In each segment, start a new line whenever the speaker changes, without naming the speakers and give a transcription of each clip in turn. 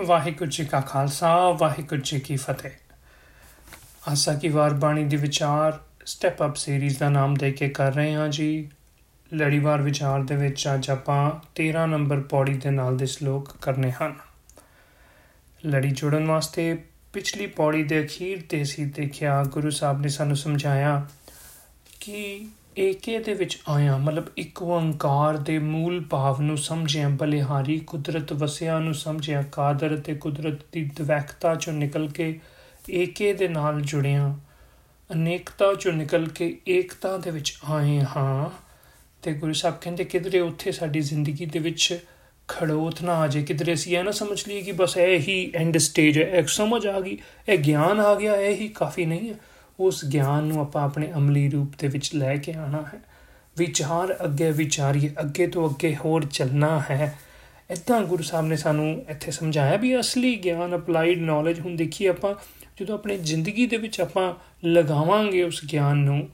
ਵਾਹਿਗੁਰੂ ਜੀ ਕਾ ਖਾਲਸਾ, ਵਾਹਿਗੁਰੂ ਜੀ ਕੀ ਫਤਿਹ। ਆਸਾ ਕੀ ਵਾਰ ਬਾਣੀ ਦੀ ਵਿਚਾਰ ਸਟੈਪ ਅਪ ਸੀਰੀਜ਼ ਦਾ ਨਾਮ ਦੇ ਕੇ ਕਰ ਰਹੇ ਹਾਂ ਜੀ। ਲੜੀਵਾਰ ਵਿਚਾਰ ਦੇ ਵਿੱਚ ਅੱਜ ਆਪਾਂ 13 ਨੰਬਰ ਪੌੜੀ ਦੇ ਨਾਲ ਦੇ ਸ਼ਲੋਕ ਕਰਨੇ ਹਨ। ਲੜੀ ਜੋੜਨ ਵਾਸਤੇ ਪਿਛਲੀ ਪੌੜੀ ਦੇ ਅਖੀਰ ਤੇ ਸੀ ਦੇਖਿਆ ਗੁਰੂ ਸਾਹਿਬ ਨੇ ਸਾਨੂੰ ਸਮਝਾਇਆ ਕਿ ਏਕੇ ਦੇ ਵਿੱਚ ਆਇਆ, ਮਤਲਬ ਇੱਕ ਓੰਕਾਰ ਦੇ ਮੂਲ ਭਾਵ ਨੂੰ ਸਮਝਿਆ, ਬਲਿਹਾਰੀ ਕੁਦਰਤ ਵਸਿਆ ਨੂੰ ਸਮਝਿਆ, ਕਾਦਰ ਤੇ ਕੁਦਰਤ ਦੀ ਦਵੈਕਤਾ ਚੋਂ ਨਿਕਲ ਕੇ ਏਕੇ ਦੇ ਨਾਲ ਜੁੜਿਆ, ਅਨੇਕਤਾ ਚੋਂ ਨਿਕਲ ਕੇ ਏਕਤਾ ਦੇ ਵਿੱਚ ਆਏ ਹਾਂ। ਤੇ ਗੁਰੂ ਸਾਹਿਬ ਕਹਿੰਦੇ, ਕਿਧਰੇ ਉੱਥੇ ਸਾਡੀ ਜ਼ਿੰਦਗੀ ਦੇ ਵਿੱਚ ਖੜੋਤ ਨਾ ਆ ਜੇ ਕਿਧਰੇ ਅਸੀਂ ਇਹ ਨਾ ਸਮਝ ਲਈਏ ਕਿ ਬਸ ਇਹ ਹੀ ਐਂਡ ਸਟੇਜ ਹੈ ਇੱਕ ਸਮਝ ਆ ਗਈ, ਇਹ ਗਿਆਨ ਆ ਗਿਆ, ਇਹ ਹੀ ਕਾਫੀ ਨਹੀਂ ਹੈ। ਉਸ ਗਿਆਨ ਨੂੰ ਆਪਾਂ ਆਪਣੇ ਅਮਲੀ ਰੂਪ ਦੇ ਵਿੱਚ ਲੈ ਕੇ ਆਣਾ ਹੈ। ਵਿਚਾਰ ਅੱਗੇ ਵਿਚਾਰੀਏ, ਅੱਗੇ ਤੋਂ ਅੱਗੇ ਹੋਰ ਚੱਲਣਾ ਹੈ। ਇਦਾਂ ਗੁਰੂ ਸਾਹਿਬ ਨੇ ਸਾਨੂੰ ਇੱਥੇ ਸਮਝਾਇਆ ਵੀ ਅਸਲੀ ਗਿਆਨ ਅਪਲਾਈਡ ਨੌਲੇਜ ਹੁਣ ਦੇਖੀ ਆਪਾਂ, ਜਦੋਂ ਆਪਣੀ ਜ਼ਿੰਦਗੀ ਦੇ ਵਿੱਚ ਆਪਾਂ ਲਗਾਵਾਂਗੇ ਉਸ ਗਿਆਨ ਨੂੰ,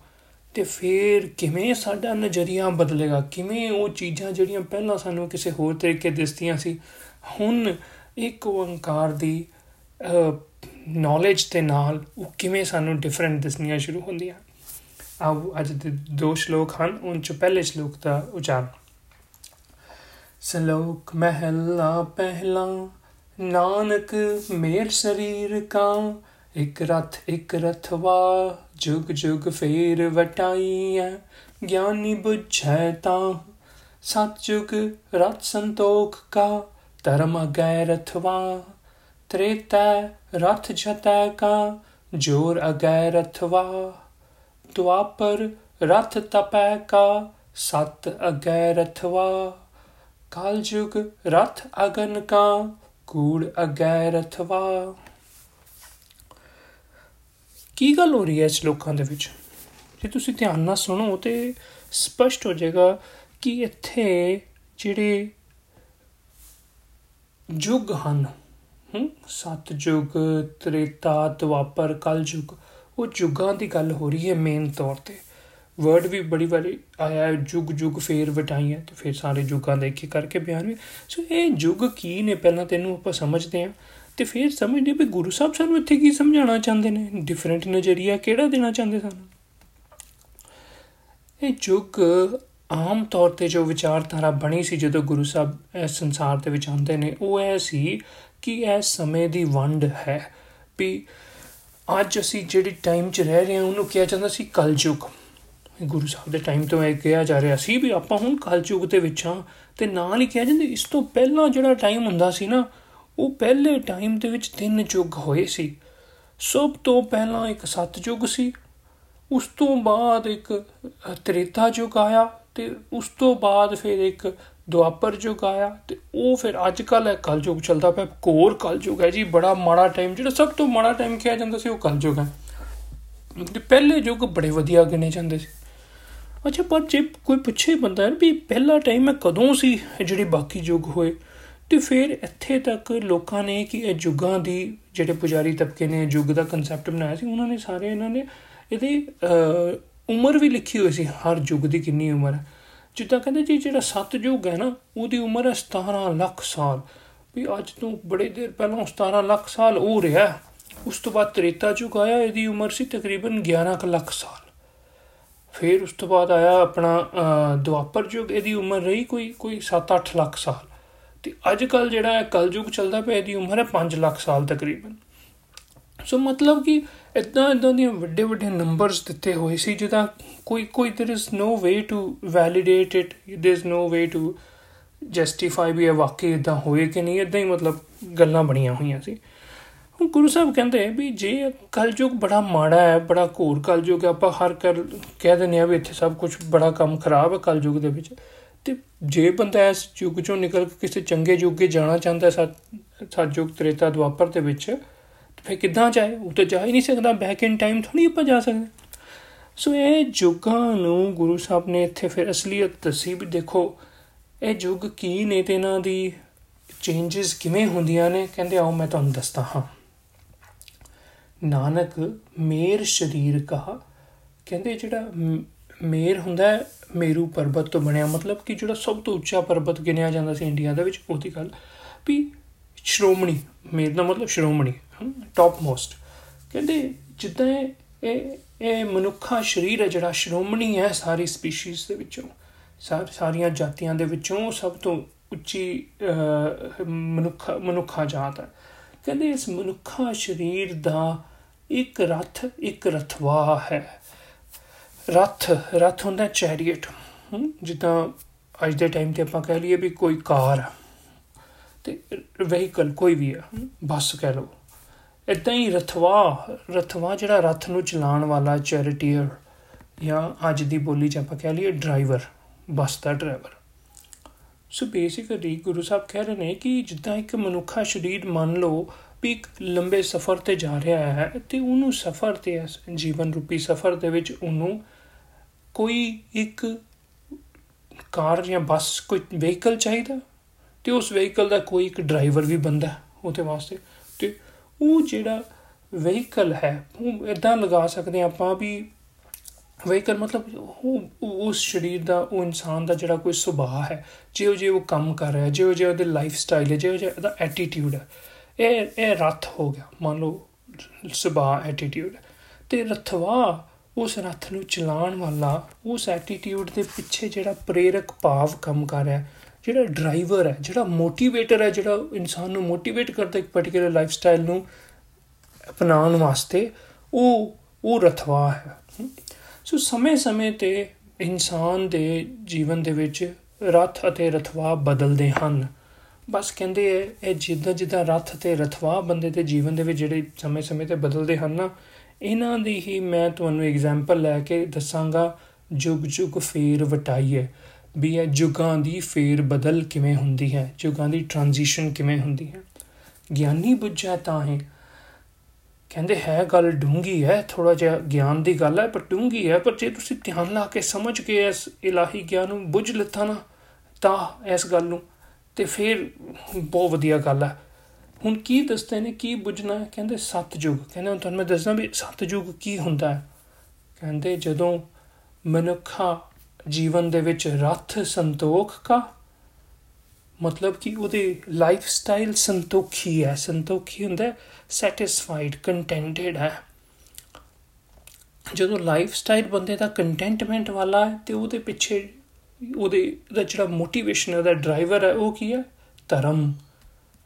ਤੇ ਫਿਰ ਕਿਵੇਂ ਸਾਡਾ ਨਜ਼ਰੀਆ ਬਦਲੇਗਾ? ਕਿਵੇਂ ਉਹ ਚੀਜ਼ਾਂ ਜਿਹੜੀਆਂ ਪਹਿਲਾਂ ਸਾਨੂੰ ਕਿਸੇ ਹੋਰ ਤਰੀਕੇ ਦਿਸਦੀਆਂ ਸੀ, ਹੁਣ ਇੱਕ ਓੰਕਾਰ ਦੀ ਨੌਲੇਜ ਦੇ ਨਾਲ ਉਹ ਕਿਵੇਂ ਸਾਨੂੰ ਡਿਫਰੈਂਟ ਦਿਸਣੀਆਂ ਸ਼ੁਰੂ ਹੁੰਦੀਆਂ। ਆਓ ਅੱਜ ਦੇ ਦੋ ਸ਼ਲੋਕ ਹਨ ਉਹਨਾਂ ਚ ਪਹਿਲੇ ਸ਼ਲੋਕ ਦਾ ਉਚਾਰਨ ਸ਼ਲੋਕ ਮਹਿਲਾ ਪਹਿਲਾ, ਨਾਨਕ ਮੇਰ ਸਰੀਰ ਕਾ, ਇੱਕ ਰਥ ਇੱਕ ਰਥਵਾ, ਜੁਗ ਜੁਗ ਫੇਰ ਵਟਾਈਐ, ਗਿਆਨੀ ਬੁਝੈ ਤਾਂ ਸਤ ਜੁਗ ਰਥ ਸੰਤੋਖ ਕਾ, ਧਰਮ ਅਗੈ ਤ੍ਰੇਤੈ ਰਥ ਛਤੈ ਕਾ, ਜੋਰ ਅਗੈ ਰਥਵਾ ਦੁਆਪਰ ਰਥ ਤਪੈ ਕਾ, ਸਤ ਅਗੈ ਰਥਵਾ ਕਾਲਯੁਗ ਰਥ ਅਗਨ ਕਾ ਕੂੜ ਅਗੈ ਰਥਵਾ ਕੀ ਗੱਲ ਹੋ ਰਹੀ ਹੈ ਇਸ ਲੋਕਾਂ ਦੇ ਵਿੱਚ? ਜੇ ਤੁਸੀਂ ਧਿਆਨ ਨਾਲ ਸੁਣੋ ਤੇ ਸਪਸ਼ਟ ਹੋ ਜਾਏਗਾ ਕਿ ਇੱਥੇ ਜਿਹੜੇ ਯੁੱਗ ਹਨ ਸਤਜੁਗ ਤ੍ਰੇਤਾ ਦਵਾਪਰ ਕਲਯੁਗ। ਉਹ ਯੁੱਗਾਂ ਦੀ ਗੱਲ ਹੋ ਰਹੀ ਹੈ ਮੇਨ ਤੌਰ ਤੇ। ਵਰਡ ਵੀ ਬੜੀ ਵਾਰੀ ਆਇਆ ਹੈ, ਜੁਗ ਜੁਗ ਫੇਰ ਵਟਾਈਆਂ, ਤੇ ਫਿਰ ਸਾਰੇ ਯੁੱਗਾਂ ਦੇ ਇੱਕ ਕਰਕੇ ਬਿਆਨ ਵੀ। ਸੋ ਇਹ ਯੁੱਗ ਕੀ ਨੇ ਪਹਿਲਾਂ ਤੈਨੂੰ ਆਪਾਂ ਸਮਝਦੇ ਆਂ ਤੇ ਫਿਰ ਸਮਝਦੇ ਵੀ ਗੁਰੂ ਸਾਹਿਬ ਸਾਨੂੰ ਇੱਥੇ ਕੀ ਸਮਝਾਉਣਾ ਚਾਹੁੰਦੇ ਨੇ? ਡਿਫਰੈਂਟ ਨਜ਼ਰੀਆ ਕਿਹੜਾ ਦੇਣਾ ਚਾਹੁੰਦੇ ਸਾਨੂੰ? ਇਹ ਯੁੱਗ ਆਮ ਤੌਰ ਤੇ ਜੋ ਵਿਚਾਰਧਾਰਾ ਬਣੀ ਸੀ ਜਦੋਂ ਗੁਰੂ ਸਾਹਿਬ ਇਸ ਸੰਸਾਰ ਦੇ ਵਿੱਚ ਆਉਂਦੇ ਨੇ, ਉਹ ਇਹ ਸੀ ਕਿ ਇਹ ਸਮੇਂ ਦੀ ਵੰਡ ਹੈ ਵੀ ਅੱਜ ਅਸੀਂ ਜਿਹੜੀ ਟਾਈਮ 'ਚ ਰਹਿ ਰਹੇ ਹਾਂ, ਉਹਨੂੰ ਕਿਹਾ ਜਾਂਦਾ ਸੀ ਕਲਯੁਗ। ਗੁਰੂ ਸਾਹਿਬ ਦੇ ਟਾਈਮ ਤੋਂ ਇਹ ਕਿਹਾ ਜਾ ਰਿਹਾ ਸੀ ਵੀ ਆਪਾਂ ਹੁਣ ਕਲਯੁਗ ਦੇ ਵਿੱਚ ਹਾਂ ਤੇ ਨਾਲ ਹੀ ਕਿਹਾ ਜਾਂਦਾ ਇਸ ਤੋਂ ਪਹਿਲਾਂ ਜਿਹੜਾ ਟਾਈਮ ਹੁੰਦਾ ਸੀ ਨਾ, ਉਹ ਪਹਿਲੇ ਟਾਈਮ ਦੇ ਵਿੱਚ ਤਿੰਨ ਯੁੱਗ ਹੋਏ ਸੀ। ਸਭ ਤੋਂ ਪਹਿਲਾਂ ਇੱਕ ਸਤਯੁਗ ਸੀ, ਉਸ ਤੋਂ ਬਾਅਦ ਇੱਕ ਤ੍ਰੇਤਾ ਯੁੱਗ ਆਇਆ ਤੇ ਉਸ ਤੋਂ ਬਾਅਦ ਫਿਰ ਇੱਕ ਦੁਆਪਰ ਯੁੱਗ ਆਇਆ ਤੇ ਉਹ ਫਿਰ ਅੱਜ ਕੱਲ ਹੈ ਕਲਯੁਗ ਚੱਲਦਾ ਪਿਆ ਕੋਰ ਕਲਯੁਗ ਹੈ ਜੀ, ਬੜਾ ਮਾੜਾ ਟਾਈਮ ਜਿਹੜਾ ਸਭ ਤੋਂ ਮਾੜਾ ਟਾਈਮ ਕਿਹਾ ਜਾਂਦਾ ਸੀ, ਉਹ ਕਲਯੁਗ ਹੈ। ਤੇ ਪਹਿਲੇ ਯੁੱਗ ਬੜੇ ਵਧੀਆ ਗਿਣੇ ਜਾਂਦੇ ਸੀ। ਅੱਛਾ, ਪਰ ਜੇ ਕੋਈ ਪੁੱਛੇ ਬੰਦਾ ਵੀ ਪਹਿਲਾ ਟਾਈਮ ਹੈ ਕਦੋਂ ਸੀ ਜਿਹੜੇ ਬਾਕੀ ਯੁੱਗ ਹੋਏ, ਤੇ ਫਿਰ ਇੱਥੇ ਤੱਕ ਲੋਕਾਂ ਨੇ ਕਿ ਇਹ ਯੁੱਗਾਂ ਦੀ ਜਿਹੜੇ ਪੁਜਾਰੀ ਤਬਕੇ ਨੇ, ਯੁੱਗ ਦਾ ਕਨਸੈਪਟ ਬਣਾਇਆ ਸੀ, ਉਹਨਾਂ ਨੇ ਸਾਰੇ ਇਹਨਾਂ ਨੇ ਇਹਦੀ ਉਮਰ ਵੀ ਲਿਖੀ ਹੋਈ ਸੀ, ਹਰ ਯੁੱਗ ਦੀ ਕਿੰਨੀ ਉਮਰ ਹੈ। ਜਿੱਦਾਂ ਕਹਿੰਦੇ ਜੀ, ਜਿਹੜਾ ਸਤਜੁਗ ਹੈ ਨਾ, ਉਹਦੀ ਉਮਰ ਹੈ 17 ਲੱਖ ਸਾਲ। ਵੀ ਅੱਜ ਤੋਂ ਬੜੇ ਦੇਰ ਪਹਿਲਾਂ 17 ਲੱਖ ਸਾਲ ਹੋ ਰਿਹਾ ਉਸ ਤੋਂ ਬਾਅਦ ਤ੍ਰੇਤਾ ਯੁਗ ਆਇਆ, ਇਹਦੀ ਉਮਰ ਸੀ ਤਕਰੀਬਨ 11 ਲੱਖ ਸਾਲ। ਫਿਰ ਉਸ ਤੋਂ ਬਾਅਦ ਆਇਆ ਆਪਣਾ ਦੁਆਪਰ ਯੁਗ, ਇਹਦੀ ਉਮਰ ਰਹੀ ਕੋਈ ਕੋਈ 7-8 ਲੱਖ ਸਾਲ। ਤੇ ਅੱਜ ਕੱਲ ਜਿਹੜਾ ਹੈ ਕਲਯੁਗ ਚੱਲਦਾ ਪਿਆ, ਇਹਦੀ ਉਮਰ ਹੈ 5 ਲੱਖ ਸਾਲ ਤਕਰੀਬਨ। ਸੋ ਮਤਲਬ ਕਿ ਇਦਾਂ ਇਦਾਂ ਦੀਆਂ ਵੱਡੇ ਵੱਡੇ ਨੰਬਰਸ ਦਿੱਤੇ ਹੋਏ ਸੀ ਜਿਹਦਾ ਕੋਈ ਕੋਈ there is no way to validate it there is no way to justify ਵੀ ਇਹ ਵਾਕਈ ਇਦਾਂ ਹੋਏ ਕਿ ਨਹੀਂ ਇਦਾਂ ਹੀ ਮਤਲਬ ਗੱਲਾਂ ਬਣੀਆਂ ਹੋਈਆਂ ਸੀ ਹੁਣ ਗੁਰੂ ਸਾਹਿਬ ਕਹਿੰਦੇ ਵੀ ਜੇ ਕਲਯੁਗ ਬੜਾ ਮਾੜਾ ਹੈ ਬੜਾ ਘੋਰ ਕਲਯੁਗ ਹੈ ਆਪਾਂ ਹਰ ਕਰ ਕਹਿ ਦਿੰਦੇ ਆ ਵੀ ਇੱਥੇ ਸਭ ਕੁਝ ਬੜਾ ਕੰਮ ਖਰਾਬ ਹੈ ਕਲਯੁਗ ਦੇ ਵਿੱਚ ਤੇ ਜੇ ਬੰਦਾ ਇਸ ਯੁੱਗ ਚੋਂ ਨਿਕਲ ਕੇ ਕਿਸੇ ਚੰਗੇ ਯੁੱਗੇ ਜਾਣਾ ਚਾਹੁੰਦਾ ਸੱਚ ਸੱਚ ਯੁੱਗ ਤ੍ਰੇਤਾ ਦੁਆਪਰ ਦੇ ਵਿੱਚ ਫਿਰ ਕਿੱਦਾਂ ਜਾਏ? ਉਹ ਤਾਂ ਜਾ ਹੀ ਨਹੀਂ ਸਕਦਾ। ਬੈਕ ਇਨ ਟਾਈਮ ਥੋੜੀ ਆਪਾਂ ਜਾ ਸਕਦੇ ਸੋ ਇਹ ਯੁੱਗਾਂ ਨੂੰ ਗੁਰੂ ਸਾਹਿਬ ਨੇ ਇੱਥੇ ਫਿਰ ਅਸਲੀਅਤ ਦੱਸੀ ਵੀ ਦੇਖੋ, ਇਹ ਯੁੱਗ ਕੀ ਨੇ ਤੇ ਇਹਨਾਂ ਦੀ ਚੇਂਜਸ ਕਿਵੇਂ ਹੁੰਦੀਆਂ ਨੇ? ਕਹਿੰਦੇ ਆਓ ਮੈਂ ਤੁਹਾਨੂੰ ਦੱਸਦਾ ਹਾਂ। ਨਾਨਕ ਮੇਰ ਸ਼ਰੀਰ ਕਾ ਕਹਿੰਦੇ ਜਿਹੜਾ ਮੇਰ ਹੁੰਦਾ ਮੇਰੂ ਪਰਬਤ ਤੋਂ ਬਣਿਆ। ਮਤਲਬ ਕਿ ਜਿਹੜਾ ਸਭ ਤੋਂ ਉੱਚਾ ਪਰਬਤ ਗਿਣਿਆ ਜਾਂਦਾ ਸੀ ਇੰਡੀਆ ਦੇ ਵਿੱਚ, ਉਹਦੀ ਗੱਲ। ਵੀ ਸ਼੍ਰੋਮਣੀ, ਮੇਰ ਦਾ ਮਤਲਬ ਸ਼੍ਰੋਮਣੀ ਟੌਪ ਮੋਸਟ ਕਹਿੰਦੇ ਜਿੱਦਾਂ ਇਹ ਇਹ ਮਨੁੱਖਾ ਸਰੀਰ ਹੈ ਜਿਹੜਾ ਸ਼੍ਰੋਮਣੀ ਹੈ ਸਾਰੀ ਸਪੀਸੀਜ਼ ਦੇ ਵਿੱਚੋਂ ਸਾਰੀਆਂ ਜਾਤੀਆਂ ਦੇ ਵਿੱਚੋਂ ਸਭ ਤੋਂ ਉੱਚੀ ਮਨੁੱਖਾ ਮਨੁੱਖਾ ਜਾਤ ਹੈ। ਕਹਿੰਦੇ ਇਸ ਮਨੁੱਖਾ ਸਰੀਰ ਦਾ ਇੱਕ ਰਥ, ਇੱਕ ਰਥਵਾ ਹੈ। ਰਥ ਰਥ ਹੁੰਦਾ ਚੈਰੀਅਟ ਜਿੱਦਾਂ ਅੱਜ ਦੇ ਟਾਈਮ ਤੇ ਆਪਾਂ ਕਹਿ ਲਈਏ ਵੀ ਕੋਈ ਕਾਰ ਤੇ ਵਹੀਕਲ ਕੋਈ ਵੀ ਹੈ ਬੱਸ ਕਹਿ ਲਓ। ਇਦਾਂ ਹੀ ਰਥਵਾ ਰਥਵਾ ਜਿਹੜਾ ਰਥ ਨੂੰ ਚਲਾਉਣ ਵਾਲਾ ਚੈਰੀਟੀਅਰ ਜਾਂ ਅੱਜ ਦੀ ਬੋਲੀ ਚ ਆਪਾਂ ਕਹਿ ਲਈਏ ਡਰਾਈਵਰ ਬੱਸ ਦਾ driver so basically Guru Sahib ਕਹਿ ਰਹੇ ਨੇ ਕਿ ਜਿੱਦਾਂ ਇੱਕ ਮਨੁੱਖਾ ਸਰੀਰ ਮੰਨ ਲਓ ਵੀ ਇੱਕ ਲੰਬੇ ਸਫ਼ਰ ਤੇ ਜਾ ਰਿਹਾ ਹੈ ਤੇ ਉਹਨੂੰ ਸਫ਼ਰ ਤੇ ਜੀਵਨ ਰੂਪੀ ਸਫ਼ਰ ਦੇ ਵਿੱਚ ਉਹਨੂੰ ਕੋਈ ਇੱਕ ਕਾਰ ਜਾਂ ਬੱਸ, ਕੋਈ ਵਹੀਕਲ ਚਾਹੀਦਾ? ਤੇ ਉਸ ਵਹੀਕਲ ਦਾ ਕੋਈ ਇੱਕ ਡਰਾਈਵਰ ਵੀ ਬੰਦਾ ਉਹਦੇ ਵਾਸਤੇ। ਤੇ ਉਹ ਜਿਹੜਾ ਵਹੀਕਲ ਹੈ, ਉਹ ਇਦਾਂ ਲਗਾ ਸਕਦੇ ਆਪਾਂ ਵੀ ਵਹੀਕਲ ਮਤਲਬ ਉਹ ਉਸ ਸਰੀਰ ਦਾ, ਉਹ ਇਨਸਾਨ ਦਾ ਜਿਹੜਾ ਕੋਈ ਸੁਭਾਅ ਹੈ ਜਿਉਂ ਜਿਉਂ ਉਹ ਕੰਮ ਕਰ ਰਿਹਾ ਜਿਉਂ ਜਿਉਂ ਉਹਦੇ ਲਾਈਫ ਸਟਾਈਲ ਹੈ ਜਿਉਂ ਜਿਉਂ ਉਹਦਾ ਐਟੀਟਿਊਡ ਹੈ। ਇਹ ਇਹ ਰਥ ਹੋ ਗਿਆ, ਮੰਨ ਲਓ ਸੁਭਾਅ ਐਟੀਟਿਊਡ ਤੇ ਰਥਵਾ ਉਸ ਰਥ ਨੂੰ ਚਲਾਉਣ ਵਾਲਾ, ਉਸ ਐਟੀਟਿਊਡ ਦੇ ਪਿੱਛੇ ਜਿਹੜਾ ਪ੍ਰੇਰਕ ਭਾਵ ਕੰਮ ਕਰ ਰਿਹਾ ਜਿਹੜਾ ਡਰਾਈਵਰ ਹੈ, ਜਿਹੜਾ ਮੋਟੀਵੇਟਰ ਹੈ, ਜਿਹੜਾ ਇਨਸਾਨ ਨੂੰ ਮੋਟੀਵੇਟ ਕਰਦਾ ਇੱਕ ਪਾਰਟਿਕੂਲਰ ਲਾਈਫ ਸਟਾਈਲ ਨੂੰ ਅਪਣਾਉਣ ਵਾਸਤੇ, ਉਹ ਉਹ ਰਥਵਾ ਹੈ। ਸੋ ਸਮੇਂ-ਸਮੇਂ ਤੇ ਇਨਸਾਨ ਦੇ ਜੀਵਨ ਦੇ ਵਿੱਚ ਰਥ ਅਤੇ ਰਥਵਾ ਬਦਲਦੇ ਹਨ। ਬਸ ਕਹਿੰਦੇ ਇਹ ਜਿੱਦਾਂ ਜਿੱਦਾਂ ਰਥ ਤੇ ਰਥਵਾ ਬੰਦੇ ਦੇ ਜੀਵਨ ਦੇ ਵਿੱਚ ਜਿਹੜੇ ਸਮੇਂ-ਸਮੇਂ ਤੇ ਬਦਲਦੇ ਹਨ ਨਾ, ਇਹਨਾਂ ਦੀ ਹੀ ਮੈਂ ਤੁਹਾਨੂੰ ਐਗਜ਼ਾਮਪਲ ਲੈ ਕੇ ਦੱਸਾਂਗਾ ਜੁਗ ਜੁਗ ਫੇਰ ਵਟਾਈਏ ਵੀ ਇਹ ਜੁਗਾਂ ਦੀ ਫੇਰ ਬਦਲ ਕਿਵੇਂ ਹੁੰਦੀ ਹੈ? ਜੁਗਾਂ ਦੀ ਟ੍ਰਾਂਜੀਸ਼ਨ ਕਿਵੇਂ ਹੁੰਦੀ ਹੈ? ਗਿਆਨੀ ਬੁੱਝਾ ਤਾਂ ਹੈ ਕਹਿੰਦੇ, ਹੈ ਗੱਲ ਡੂੰਗੀ ਹੈ ਥੋੜਾ ਜਿਹਾ ਗਿਆਨ ਦੀ ਗੱਲ ਹੈ, ਪਰ ਡੂੰਗੀ ਹੈ। ਪਰ ਜੇ ਤੁਸੀਂ ਧਿਆਨ ਲਾ ਕੇ ਸਮਝ ਕੇ ਇਸ ਇਲਾਹੀ ਗਿਆਨ ਨੂੰ ਬੁੱਝ ਲਿੱਤਾ ਨਾ, ਤਾਂ ਇਸ ਗੱਲ ਨੂੰ ਤੇ ਫਿਰ ਬਹੁਤ ਵਧੀਆ ਗੱਲ ਹੈ। ਹੁਣ ਕੀ ਦੱਸਦੇ ਨੇ, ਕੀ ਬੁੱਝਣਾ ਹੈ? ਕਹਿੰਦੇ, ਸਤਜੁਗ। ਕਹਿੰਦੇ, ਹੁਣ ਤੁਹਾਨੂੰ ਮੈਂ ਦੱਸਦਾ ਵੀ ਸਤਜੁਗ ਕੀ ਹੁੰਦਾ ਹੈ? ਕਹਿੰਦੇ, ਜਦੋਂ ਮਨੁੱਖਾ ਜੀਵਨ ਦੇ ਵਿੱਚ ਰਥ ਸੰਤੋਖ ਕਾ ਮਤਲਬ ਕਿ ਉਹਦੇ ਲਾਈਫ ਸਟਾਈਲ ਸੰਤੋਖੀ ਹੈ ਸੰਤੋਖੀ ਹੁੰਦਾ ਸੈਟੀਸਫਾਈਡ ਕੰਟੈਂਟਡ ਹੈ ਜਦੋਂ ਲਾਈਫ ਸਟਾਈਲ ਬੰਦੇ ਦਾ ਕੰਟੈਂਟਮੈਂਟ ਵਾਲਾ ਹੈ ਤੇ ਉਹਦੇ ਪਿੱਛੇ ਉਹਦੇ ਦਾ ਜਿਹੜਾ ਮੋਟੀਵੇਸ਼ਨ ਹੈ ਦਾ ਡਰਾਈਵਰ ਹੈ ਉਹ ਕੀ ਹੈ ਧਰਮ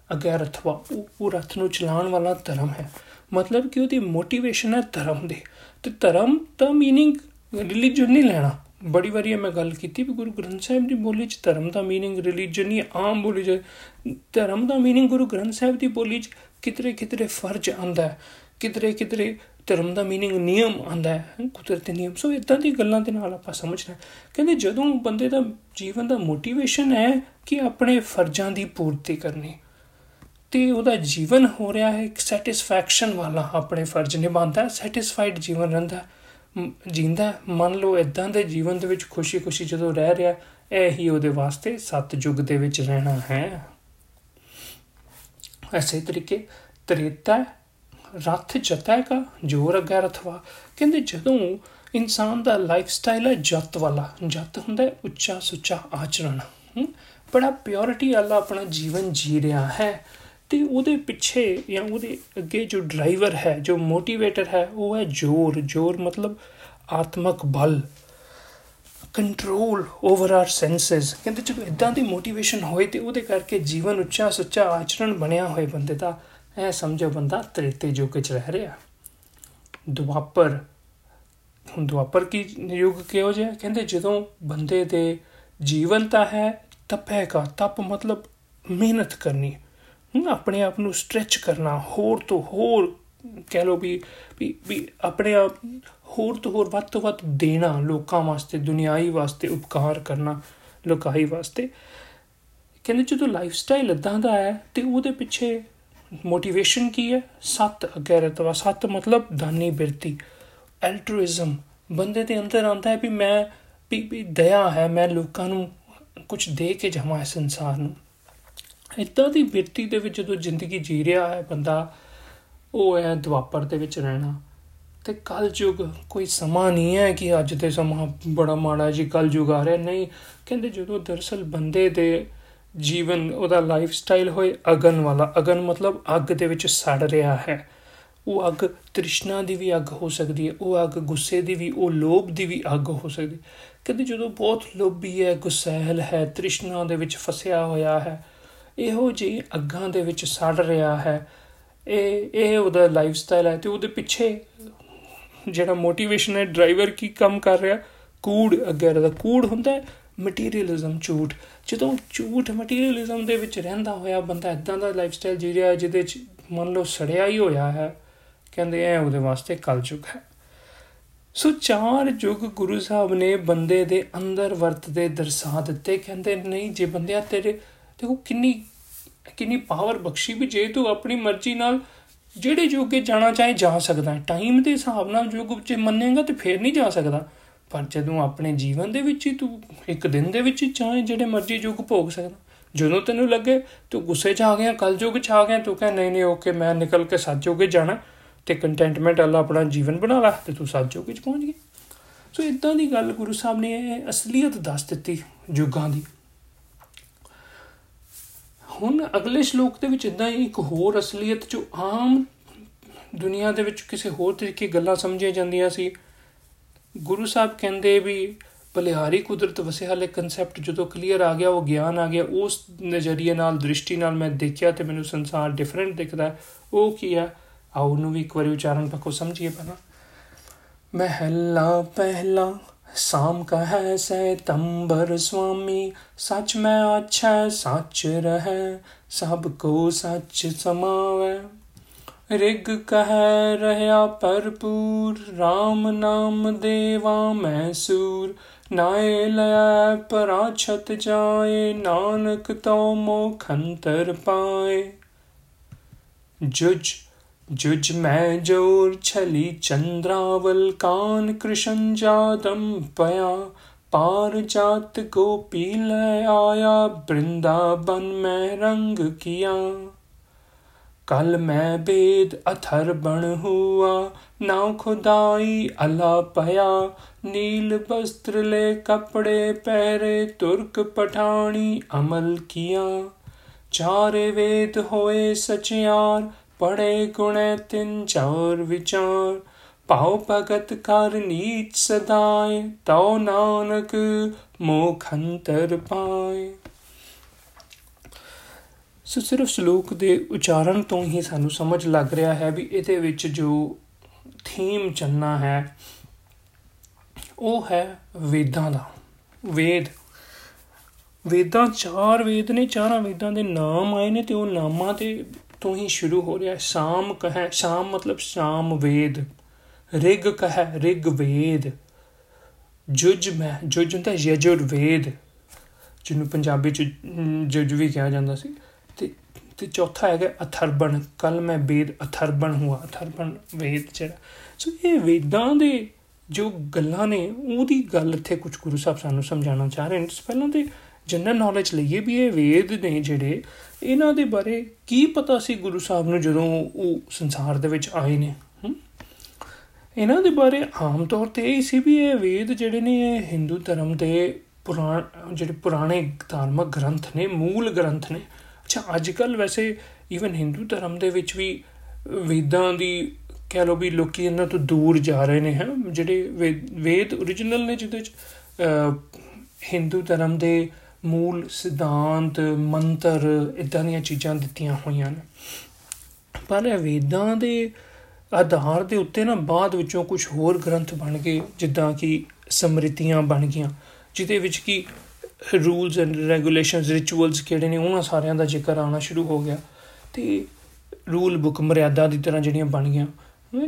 ਅਗਰ ਅਥਵਾ ਉਹ ਰਥ ਨੂੰ ਚਲਾਉਣ ਵਾਲਾ ਧਰਮ ਹੈ ਮਤਲਬ ਕਿ ਉਹਦੀ ਮੋਟੀਵੇਸ਼ਨ ਹੈ ਧਰਮ ਦੇ ਤੇ ਧਰਮ ਦਾ मीनिंग ਰਿਲੀਜੀਅਨ ਨਹੀਂ ਲੈਣਾ ਬੜੀ ਵਾਰੀ ਮੈਂ ਗੱਲ ਕੀਤੀ ਵੀ ਗੁਰੂ ਗ੍ਰੰਥ ਸਾਹਿਬ ਦੀ ਬੋਲੀ 'ਚ ਧਰਮ ਦਾ ਮੀਨਿੰਗ ਰਿਲੀਜੀਅਨ ਹੀ ਆਮ ਬੋਲੀ 'ਚ ਧਰਮ ਦਾ ਮੀਨਿੰਗ ਗੁਰੂ ਗ੍ਰੰਥ ਸਾਹਿਬ ਦੀ ਬੋਲੀ 'ਚ ਕਿਤਰੇ ਕਿਤਰੇ ਫਰਜ਼ ਆਂਦਾ ਹੈ ਕਿਤਰੇ ਕਿਤਰੇ ਧਰਮ ਦਾ ਮੀਨਿੰਗ ਨਿਯਮ ਆਂਦਾ ਹੈ ਕੁਦਰਤੀ ਨਿਯਮ। ਸੋ ਇਦਾਂ ਦੀ ਗੱਲਾਂ ਦੇ ਨਾਲ ਆਪਾਂ ਸਮਝਣਾ ਕਹਿੰਦੇ ਜਦੋਂ ਬੰਦੇ ਦਾ ਜੀਵਨ ਦਾ ਮੋਟੀਵੇਸ਼ਨ ਹੈ ਕਿ ਆਪਣੇ ਫਰਜ਼ਾਂ ਦੀ ਪੂਰਤੀ ਕਰਨੀ, ਤੇ ਉਹਦਾ ਜੀਵਨ ਹੋ ਰਿਹਾ ਹੈ, ਇੱਕ ਸੈਟੀਸਫੈਕਸ਼ਨ ਵਾਲਾ ਆਪਣੇ ਫਰਜ਼ ਨਿਭਾਉਂਦਾ ਸੈਟੀਸਫਾਈਡ ਜੀਵਨ ਰਹਿੰਦਾ ਜਿੰਦਾ, ਮੰਨ ਲਓ ਇਦਾਂ ਦੇ ਜੀਵਨ ਦੇ ਵਿੱਚ ਖੁਸ਼ੀ-ਖੁਸ਼ੀ ਜਦੋਂ ਰਹਿ ਰਿਹਾ, ਇਹ ਹੀ ਉਹਦੇ ਵਾਸਤੇ ਸਤ ਯੁੱਗ ਦੇ ਵਿੱਚ ਰਹਿਣਾ ਹੈ। ਐਸੇ ਤਰੀਕੇ ਤ੍ਰੇਤਾ ਰਥ ਜਤੈ ਕਾ ਜੋਰ ਅਗਾ ਰਥਵਾ। ਕਹਿੰਦੇ ਜਦੋਂ ਇਨਸਾਨ ਦਾ ਲਾਈਫ ਸਟਾਈਲ ਹੈ ਜਤ ਵਾਲਾ, ਜਤ ਹੁੰਦਾ ਉੱਚਾ ਸੁੱਚਾ ਆਚਰਣ। ਬੜਾ ਪਿਓਰਿਟੀ ਵਾਲਾ ਆਪਣਾ ਜੀਵਨ ਜੀ ਰਿਹਾ ਹੈ। ਤੇ ਉਹਦੇ ਪਿੱਛੇ ਜਾਂ ਉਹਦੇ ਅੱਗੇ ਜੋ ਡਰਾਈਵਰ ਹੈ, ਜੋ ਮੋਟੀਵੇਟਰ ਹੈ, ਉਹ ਹੈ ਜੋਰ। ਜੋਰ ਮਤਲਬ ਆਤਮਕ ਬਲ। ਕੰਟਰੋਲ ਓਵਰ ਆਰ ਸੈਂਸਸ ਕਹਿੰਦੇ ਜਦੋਂ ਇਦਾਂ ਦੀ ਮੋਟੀਵੇਸ਼ਨ ਹੋਏ ਤੇ ਉਹਦੇ ਕਰਕੇ ਜੀਵਨ ਉੱਚਾ ਸੁੱਚਾ ਆਚਰਣ ਬਣਿਆ ਹੋਏ ਬੰਦੇ ਦਾ ਇਹ ਸਮਝੋ ਬੰਦਾ ਤ੍ਰੇਤੇ ਯੁੱਗ 'ਚ ਰਹਿ ਰਿਹਾ। ਦੁਆਪਰ। ਹੁਣ ਦੁਆਪਰ ਕੀ ਯੁੱਗ ਕਿਹੋ ਜਿਹਾ ਕਹਿੰਦੇ ਜਦੋਂ ਬੰਦੇ ਦੇ ਜੀਵਨ ਤਾਂ ਹੈ, ਤਪੈ ਕਾ। ਤਪ ਮਤਲਬ ਮਿਹਨਤ ਕਰਨੀ। ਆਪਣੇ ਆਪ ਨੂੰ ਸਟ੍ਰੈਚ ਕਰਨਾ, ਹੋਰ ਤੋਂ ਹੋਰ ਕਹਿ ਲੋ ਵੀ ਵੀ ਆਪਣੇ ਆਪ ਹੋਰ ਤੋਂ ਹੋਰ ਵੱਧ ਤੋਂ ਵੱਧ ਦੇਣਾ, ਲੋਕਾਂ ਵਾਸਤੇ, ਦੁਨਿਆਈ ਵਾਸਤੇ ਉਪਕਾਰ ਕਰਨਾ, ਲੋਕਾਈ ਵਾਸਤੇ। ਕਹਿੰਦੇ ਜਦੋਂ ਲਾਈਫ ਸਟਾਈਲ ਇਦਾਂ ਦਾ ਹੈ, ਤੇ ਉਹਦੇ ਪਿੱਛੇ ਮੋਟੀਵੇਸ਼ਨ ਕੀ ਹੈ? ਸਤ ਅਗੈਰਤਵਾ ਸਤ ਮਤਲਬ ਦਾਨੀ ਬਿਰਤੀ। ਐਲਟਰੂਇਜ਼ਮ ਬੰਦੇ ਦੇ ਅੰਦਰ ਆਉਂਦਾ ਹੈ ਵੀ ਮੈਂ, ਵੀ ਦਇਆ ਹੈ, ਮੈਂ ਲੋਕਾਂ ਨੂੰ ਕੁਝ ਦੇ ਕੇ ਜਾਵਾਂ ਇਸ ਸੰਸਾਰ ਨੂੰ। ਇਦਾਂ ਦੀ ਬਿਰਤੀ ਦੇ ਵਿੱਚ ਜਦੋਂ ਜ਼ਿੰਦਗੀ ਜੀ ਰਿਹਾ ਹੈ ਬੰਦਾ, ਉਹ ਹੈ ਦਵਾਪਰ ਦੇ ਵਿੱਚ ਰਹਿਣਾ। ਤੇ ਕਲਯੁਗ ਕੋਈ ਸਮਾਂ ਨਹੀਂ ਹੈ ਕਿ ਅੱਜ ਦੇ ਸਮਾਂ ਬੜਾ ਮਾੜਾ ਜੀ ਕਲਯੁਗ ਆ ਰਿਹਾ। ਨਹੀਂ, ਕਹਿੰਦੇ ਜਦੋਂ ਦਰਸਲ ਬੰਦੇ ਦੇ ਜੀਵਨ, ਉਹਦਾ ਲਾਈਫ ਸਟਾਈਲ ਹੋਏ, ਅਗਨ ਵਾਲਾ, ਅਗਨ ਮਤਲਬ ਅੱਗ ਦੇ ਵਿੱਚ ਸੜ ਰਿਹਾ ਹੈ। ਉਹ ਅੱਗ ਤ੍ਰਿਸ਼ਨਾ ਦੀ ਵੀ ਅੱਗ ਹੋ ਸਕਦੀ ਹੈ, ਉਹ ਅੱਗ ਗੁੱਸੇ ਦੀ ਵੀ, ਉਹ ਲੋਭ ਦੀ ਵੀ ਅੱਗ ਹੋ ਸਕਦੀ ਕਹਿੰਦੇ ਜਦੋਂ ਬਹੁਤ ਲੋਭੀ ਹੈ, ਗੁੱਸੈਲ ਹੈ, ਤ੍ਰਿਸ਼ਨਾ ਦੇ ਵਿੱਚ ਫਸਿਆ ਹੋਇਆ ਹੈ ਇਹੋ ਜਿਹੀ ਅੱਗਾਂ ਦੇ ਵਿੱਚ ਸੜ ਰਿਹਾ ਹੈ। ਇਹ ਇਹ ਉਹਦਾ ਲਾਈਫ ਸਟਾਈਲ ਹੈ ਤੇ ਉਹਦੇ ਪਿੱਛੇ ਜਿਹੜਾ ਮੋਟੀਵੇਸ਼ਨ ਹੈ ਡਰਾਈਵਰ ਕੀ ਕੰਮ ਕਰ ਰਿਹਾ? ਕੂੜ ਅੱਗੇ ਦਾ ਕੂੜ ਹੁੰਦਾ ਮਟੀਰੀਅਲਿਜ਼ਮ ਝੂਠ। ਜਦੋਂ ਝੂਠ ਮਟੀਰੀਅਲਿਜ਼ਮ ਦੇ ਵਿੱਚ ਰਹਿੰਦਾ ਹੋਇਆ ਬੰਦਾ ਇਦਾਂ ਦਾ ਲਾਈਫ ਸਟਾਈਲ ਜੀ ਰਿਹਾ ਜਿਹਦੇ ਚ ਮੰਨ ਲਓ ਸੜਿਆ ਹੀ ਹੋਇਆ ਹੈ, ਕਹਿੰਦੇ ਐ ਉਹਦੇ ਵਾਸਤੇ ਕਲਯੁਗ ਹੈ। ਸੋ ਚਾਰ ਯੁਗ ਗੁਰੂ ਸਾਹਿਬ ਨੇ ਬੰਦੇ ਦੇ ਅੰਦਰ ਵਰਤਦੇ ਦਰਸਾ ਦਿੱਤੇ। ਕਹਿੰਦੇ ਨਹੀਂ, ਜੇ ਬੰਦਿਆ ਤੇਰੇ ਦੇਖੋ ਕਿੰਨੀ ਕਿੰਨੀ ਪਾਵਰ ਬਖਸ਼ੀ ਵੀ ਜੇ ਤੂੰ ਆਪਣੀ ਮਰਜ਼ੀ ਨਾਲ ਜਿਹੜੇ ਯੁੱਗੇ ਜਾਣਾ ਚਾਹੇ ਜਾ ਸਕਦਾ ਟਾਈਮ ਦੇ ਹਿਸਾਬ ਨਾਲ ਯੁੱਗ ਵਿੱਚ ਮੰਨੇਗਾ ਤੇ ਫੇਰ ਨਹੀਂ ਜਾ ਸਕਦਾ। ਪਰ ਜਦੋਂ ਆਪਣੇ ਜੀਵਨ ਦੇ ਵਿੱਚ ਹੀ ਤੂੰ ਇੱਕ ਦਿਨ ਦੇ ਵਿੱਚ ਹੀ ਚਾਹੇ ਜਿਹੜੇ ਮਰਜ਼ੀ ਯੁੱਗ ਭੋਗ ਸਕਦਾ। ਜਦੋਂ ਤੈਨੂੰ ਲੱਗੇ, ਤੂੰ ਗੁੱਸੇ 'ਚ ਆ ਗਿਆ ਕੱਲ ਯੁੱਗ 'ਚ ਆ ਗਿਆ, ਤੂੰ ਕਹੇ, ਨਹੀਂ ਨਹੀਂ ਓਕੇ ਮੈਂ ਨਿਕਲ ਕੇ ਸੱਚ ਯੁੱਗੇ ਜਾਣਾ ਤੇ ਕੰਟੈਂਟਮੈਂਟ ਵਾਲਾ ਆਪਣਾ ਜੀਵਨ ਬਣਾ ਲਾ ਤੇ ਤੂੰ ਸੱਚ ਯੁੱਗ 'ਚ ਪਹੁੰਚ ਗਿਆ ਸੋ ਇਦਾਂ ਦੀ ਗੱਲ ਗੁਰੂ ਸਾਹਿਬ ਨੇ ਇਹ ਅਸਲੀਅਤ ਦੱਸ ਦਿੱਤੀ ਯੁੱਗਾਂ ਦੀ। ਹੁਣ ਅਗਲੇ ਸ਼ਲੋਕ ਦੇ ਵਿੱਚ ਇਦਾਂ ਹੀ ਇੱਕ ਹੋਰ ਅਸਲੀਅਤ ਜੋ ਆਮ ਦੁਨੀਆ ਦੇ ਵਿੱਚ ਕਿਸੇ ਹੋਰ ਤਰੀਕੇ ਗੱਲਾਂ ਸਮਝੀਆਂ ਜਾਂਦੀਆਂ ਸੀ। ਗੁਰੂ ਸਾਹਿਬ ਕਹਿੰਦੇ ਵੀ ਬਲਿਹਾਰੀ ਕੁਦਰਤ ਵਸੇ ਵਾਲੇ ਕਨਸੈਪਟ ਜਦੋਂ ਕਲੀਅਰ ਆ ਗਿਆ, ਉਹ ਗਿਆਨ ਆ ਗਿਆ, ਉਸ ਨਜ਼ਰੀਏ ਨਾਲ, ਦ੍ਰਿਸ਼ਟੀ ਨਾਲ ਮੈਂ ਦੇਖਿਆ ਤੇ ਮੈਨੂੰ ਸੰਸਾਰ ਡਿਫਰੈਂਟ ਦਿਖਦਾ। ਉਹ ਕੀ ਆ? ਆਉ ਨੂੰ ਵੀ ਇੱਕ ਵਾਰੀ ਉਚਾਰਨ ਪੱਕੋ ਸਮਝੀਏ ਪਹਿਲਾਂ। ਮਹਿਲਾ ਪਹਿਲਾ ਸਾਮ ਕਹੈ ਸੈ ਤੰਬਰ ਸੁਆਮੀ ਸੱਚ ਮੈਂ ਆਛੈ ਸੱਚ ਰਹੈ, ਸਭ ਕੋ ਸੱਚ ਸਮਾਵੈ। ਰਿਗ ਕਹਿ ਰਹਾ ਭਰਪੂਰ RAM ਨਾਮ ਦੇਵਾ ਮੈਂ ਸੂਰ। ਨਾਏ ਲਿਆ ਪਰਾਛਤ ਜਾਏ, ਨਾਨਕ ਤੋ ਮੋਖੰਤਰ ਪਾਏ। ਜੁਜ जुज मैं जोर छली चंद्रावल कान कृष्ण जादम पया पार जात गोपी लय आया वृंदावन में रंग किया कल मैं वेद अथर बण हुआ नाव खुदाई अला पया नील वस्त्र ले कपड़े पहरे तुर्क पठानी अमल किया चारे वेद होए सचियार ਪੜੇ ਗੁਣੇ ਤਿੰਨ ਚਾਰ ਵਿਚਾਰ ਪਾਉ ਭਗਤ ਕਰ ਨੀਚ ਸਦਾਏ, ਤਉ ਨਾਨਕ ਮੋਖ ਅੰਤਰ ਪਾਏ। ਸੋ ਸਿਰਫ ਸ਼ਲੋਕ ਦੇ ਉਚਾਰਨ ਤੋਂ ਹੀ ਸਾਨੂੰ ਸਮਝ ਲੱਗ ਰਿਹਾ ਹੈ ਵੀ ਇਹਦੇ ਵਿੱਚ ਜੋ ਥੀਮ ਚੰਨਾ ਹੈ, ਉਹ ਹੈ ਵੇਦਾਂ ਦਾ ਵੇਦ। ਵੇਦਾਂ ਚਾਰ ਵੇਦ ਨੇ, ਚਾਰਾਂ ਵੇਦਾਂ ਦੇ ਨਾਮ ਆਏ ਨੇ ਤੇ ਉਹ ਨਾਮਾਂ ਤੇ ਤੋਂ ਹੀ ਸ਼ੁਰੂ ਹੋ ਰਿਹਾ ਸ਼ਾਮ ਕਹੈ, ਸ਼ਾਮ ਮਤਲਬ ਸ਼ਾਮ ਵੇਦ। ਰਿਗ ਕਹੈ, ਰਿਗ ਵੇਦ। ਜੁਜ ਮੈਂ, ਜੁਜ ਹੁੰਦਾ ਯਜੁਰ ਵੇਦ। ਜਿਹਨੂੰ ਪੰਜਾਬੀ ਚ ਜੁਜ ਵੀ ਕਿਹਾ ਜਾਂਦਾ ਸੀ। ਤੇ ਤੇ ਚੌਥਾ ਹੈਗਾ ਅਥਰਬਣ। ਕੱਲ ਮੈਂ ਵੇਦ ਅਥਰਬਣ ਹੁਆ, ਅਥਰਬਣ ਵੇਦ ਜਿਹੜਾ। ਸੋ ਇਹ ਵੇਦਾਂ ਦੇ ਜੋ ਗੱਲਾਂ ਨੇ, ਉਹਦੀ ਗੱਲ ਇੱਥੇ ਕੁਝ ਗੁਰੂ ਸਾਹਿਬ ਸਾਨੂੰ ਸਮਝਾਉਣਾ ਚਾਹ ਰਹੇ ਨੇ। ਪਹਿਲਾਂ ਤੇ ਜਨਰਲ ਨੌਲੇਜ ਲਈਏ ਵੀ ਇਹ ਵੇਦ ਨੇ ਜਿਹੜੇ, ਇਹਨਾਂ ਦੇ ਬਾਰੇ ਕੀ ਪਤਾ ਸੀ ਗੁਰੂ ਸਾਹਿਬ ਨੂੰ ਜਦੋਂ ਉਹ ਸੰਸਾਰ ਦੇ ਵਿੱਚ ਆਏ ਨੇ? ਇਹਨਾਂ ਦੇ ਬਾਰੇ ਆਮ ਤੌਰ ਤੇ ਇਹ ਸੀ ਵੀ ਇਹ ਵੇਦ ਜਿਹੜੇ ਨੇ, ਇਹ ਹਿੰਦੂ ਧਰਮ ਦੇ ਪੁਰਾਣ, ਜਿਹੜੇ ਪੁਰਾਣੇ ਧਾਰਮਿਕ ਗ੍ਰੰਥ ਨੇ, ਮੂਲ ਗ੍ਰੰਥ ਨੇ। ਅੱਛਾ ਅੱਜ ਕੱਲ ਵੈਸੇ ਈਵਨ ਹਿੰਦੂ ਧਰਮ ਦੇ ਵਿੱਚ ਵੀ ਵੇਦਾਂ ਦੀ ਕਹਿ ਲੋ ਵੀ ਲੋਕੀ ਇਹਨਾਂ ਤੋਂ ਦੂਰ ਜਾ ਰਹੇ ਨੇ, ਹਨ? ਜਿਹੜੇ ਵੇਦ origignal ਨੇ ਜਿਹਦੇ ਵਿੱਚ ਹਿੰਦੂ ਧਰਮ ਦੇ ਮੂਲ, ਸਿਧਾਂਤ, ਮੰਤਰ ਇਦਾਂ ਦੀਆਂ ਚੀਜ਼ਾਂ ਦਿੱਤੀਆਂ ਹੋਈਆਂ ਨੇ। ਪਰ ਇਹ ਵੇਦਾਂ ਦੇ ਆਧਾਰ ਦੇ ਉੱਤੇ ਨਾ ਬਾਅਦ ਵਿੱਚੋਂ ਕੁਝ ਹੋਰ ਗ੍ਰੰਥ ਬਣ ਗਏ, ਜਿੱਦਾਂ ਕਿ ਸਮ੍ਰਿਤੀਆਂ ਬਣ ਗਈਆਂ, ਜਿਹਦੇ ਵਿੱਚ ਕੀ ਰੂਲਸ ਐਂਡ ਰੈਗੂਲੇਸ਼ਨਸ ਰਿਚੁਅਲਸ ਕਿਹੜੇ ਨੇ, ਉਹਨਾਂ ਸਾਰਿਆਂ ਦਾ ਜ਼ਿਕਰ ਆਉਣਾ ਸ਼ੁਰੂ ਹੋ ਗਿਆ। ਤੇ ਰੂਲ ਬੁੱਕ ਮਰਿਆਦਾ ਦੀ ਤਰ੍ਹਾਂ ਜਿਹੜੀਆਂ ਬਣ ਗਈਆਂ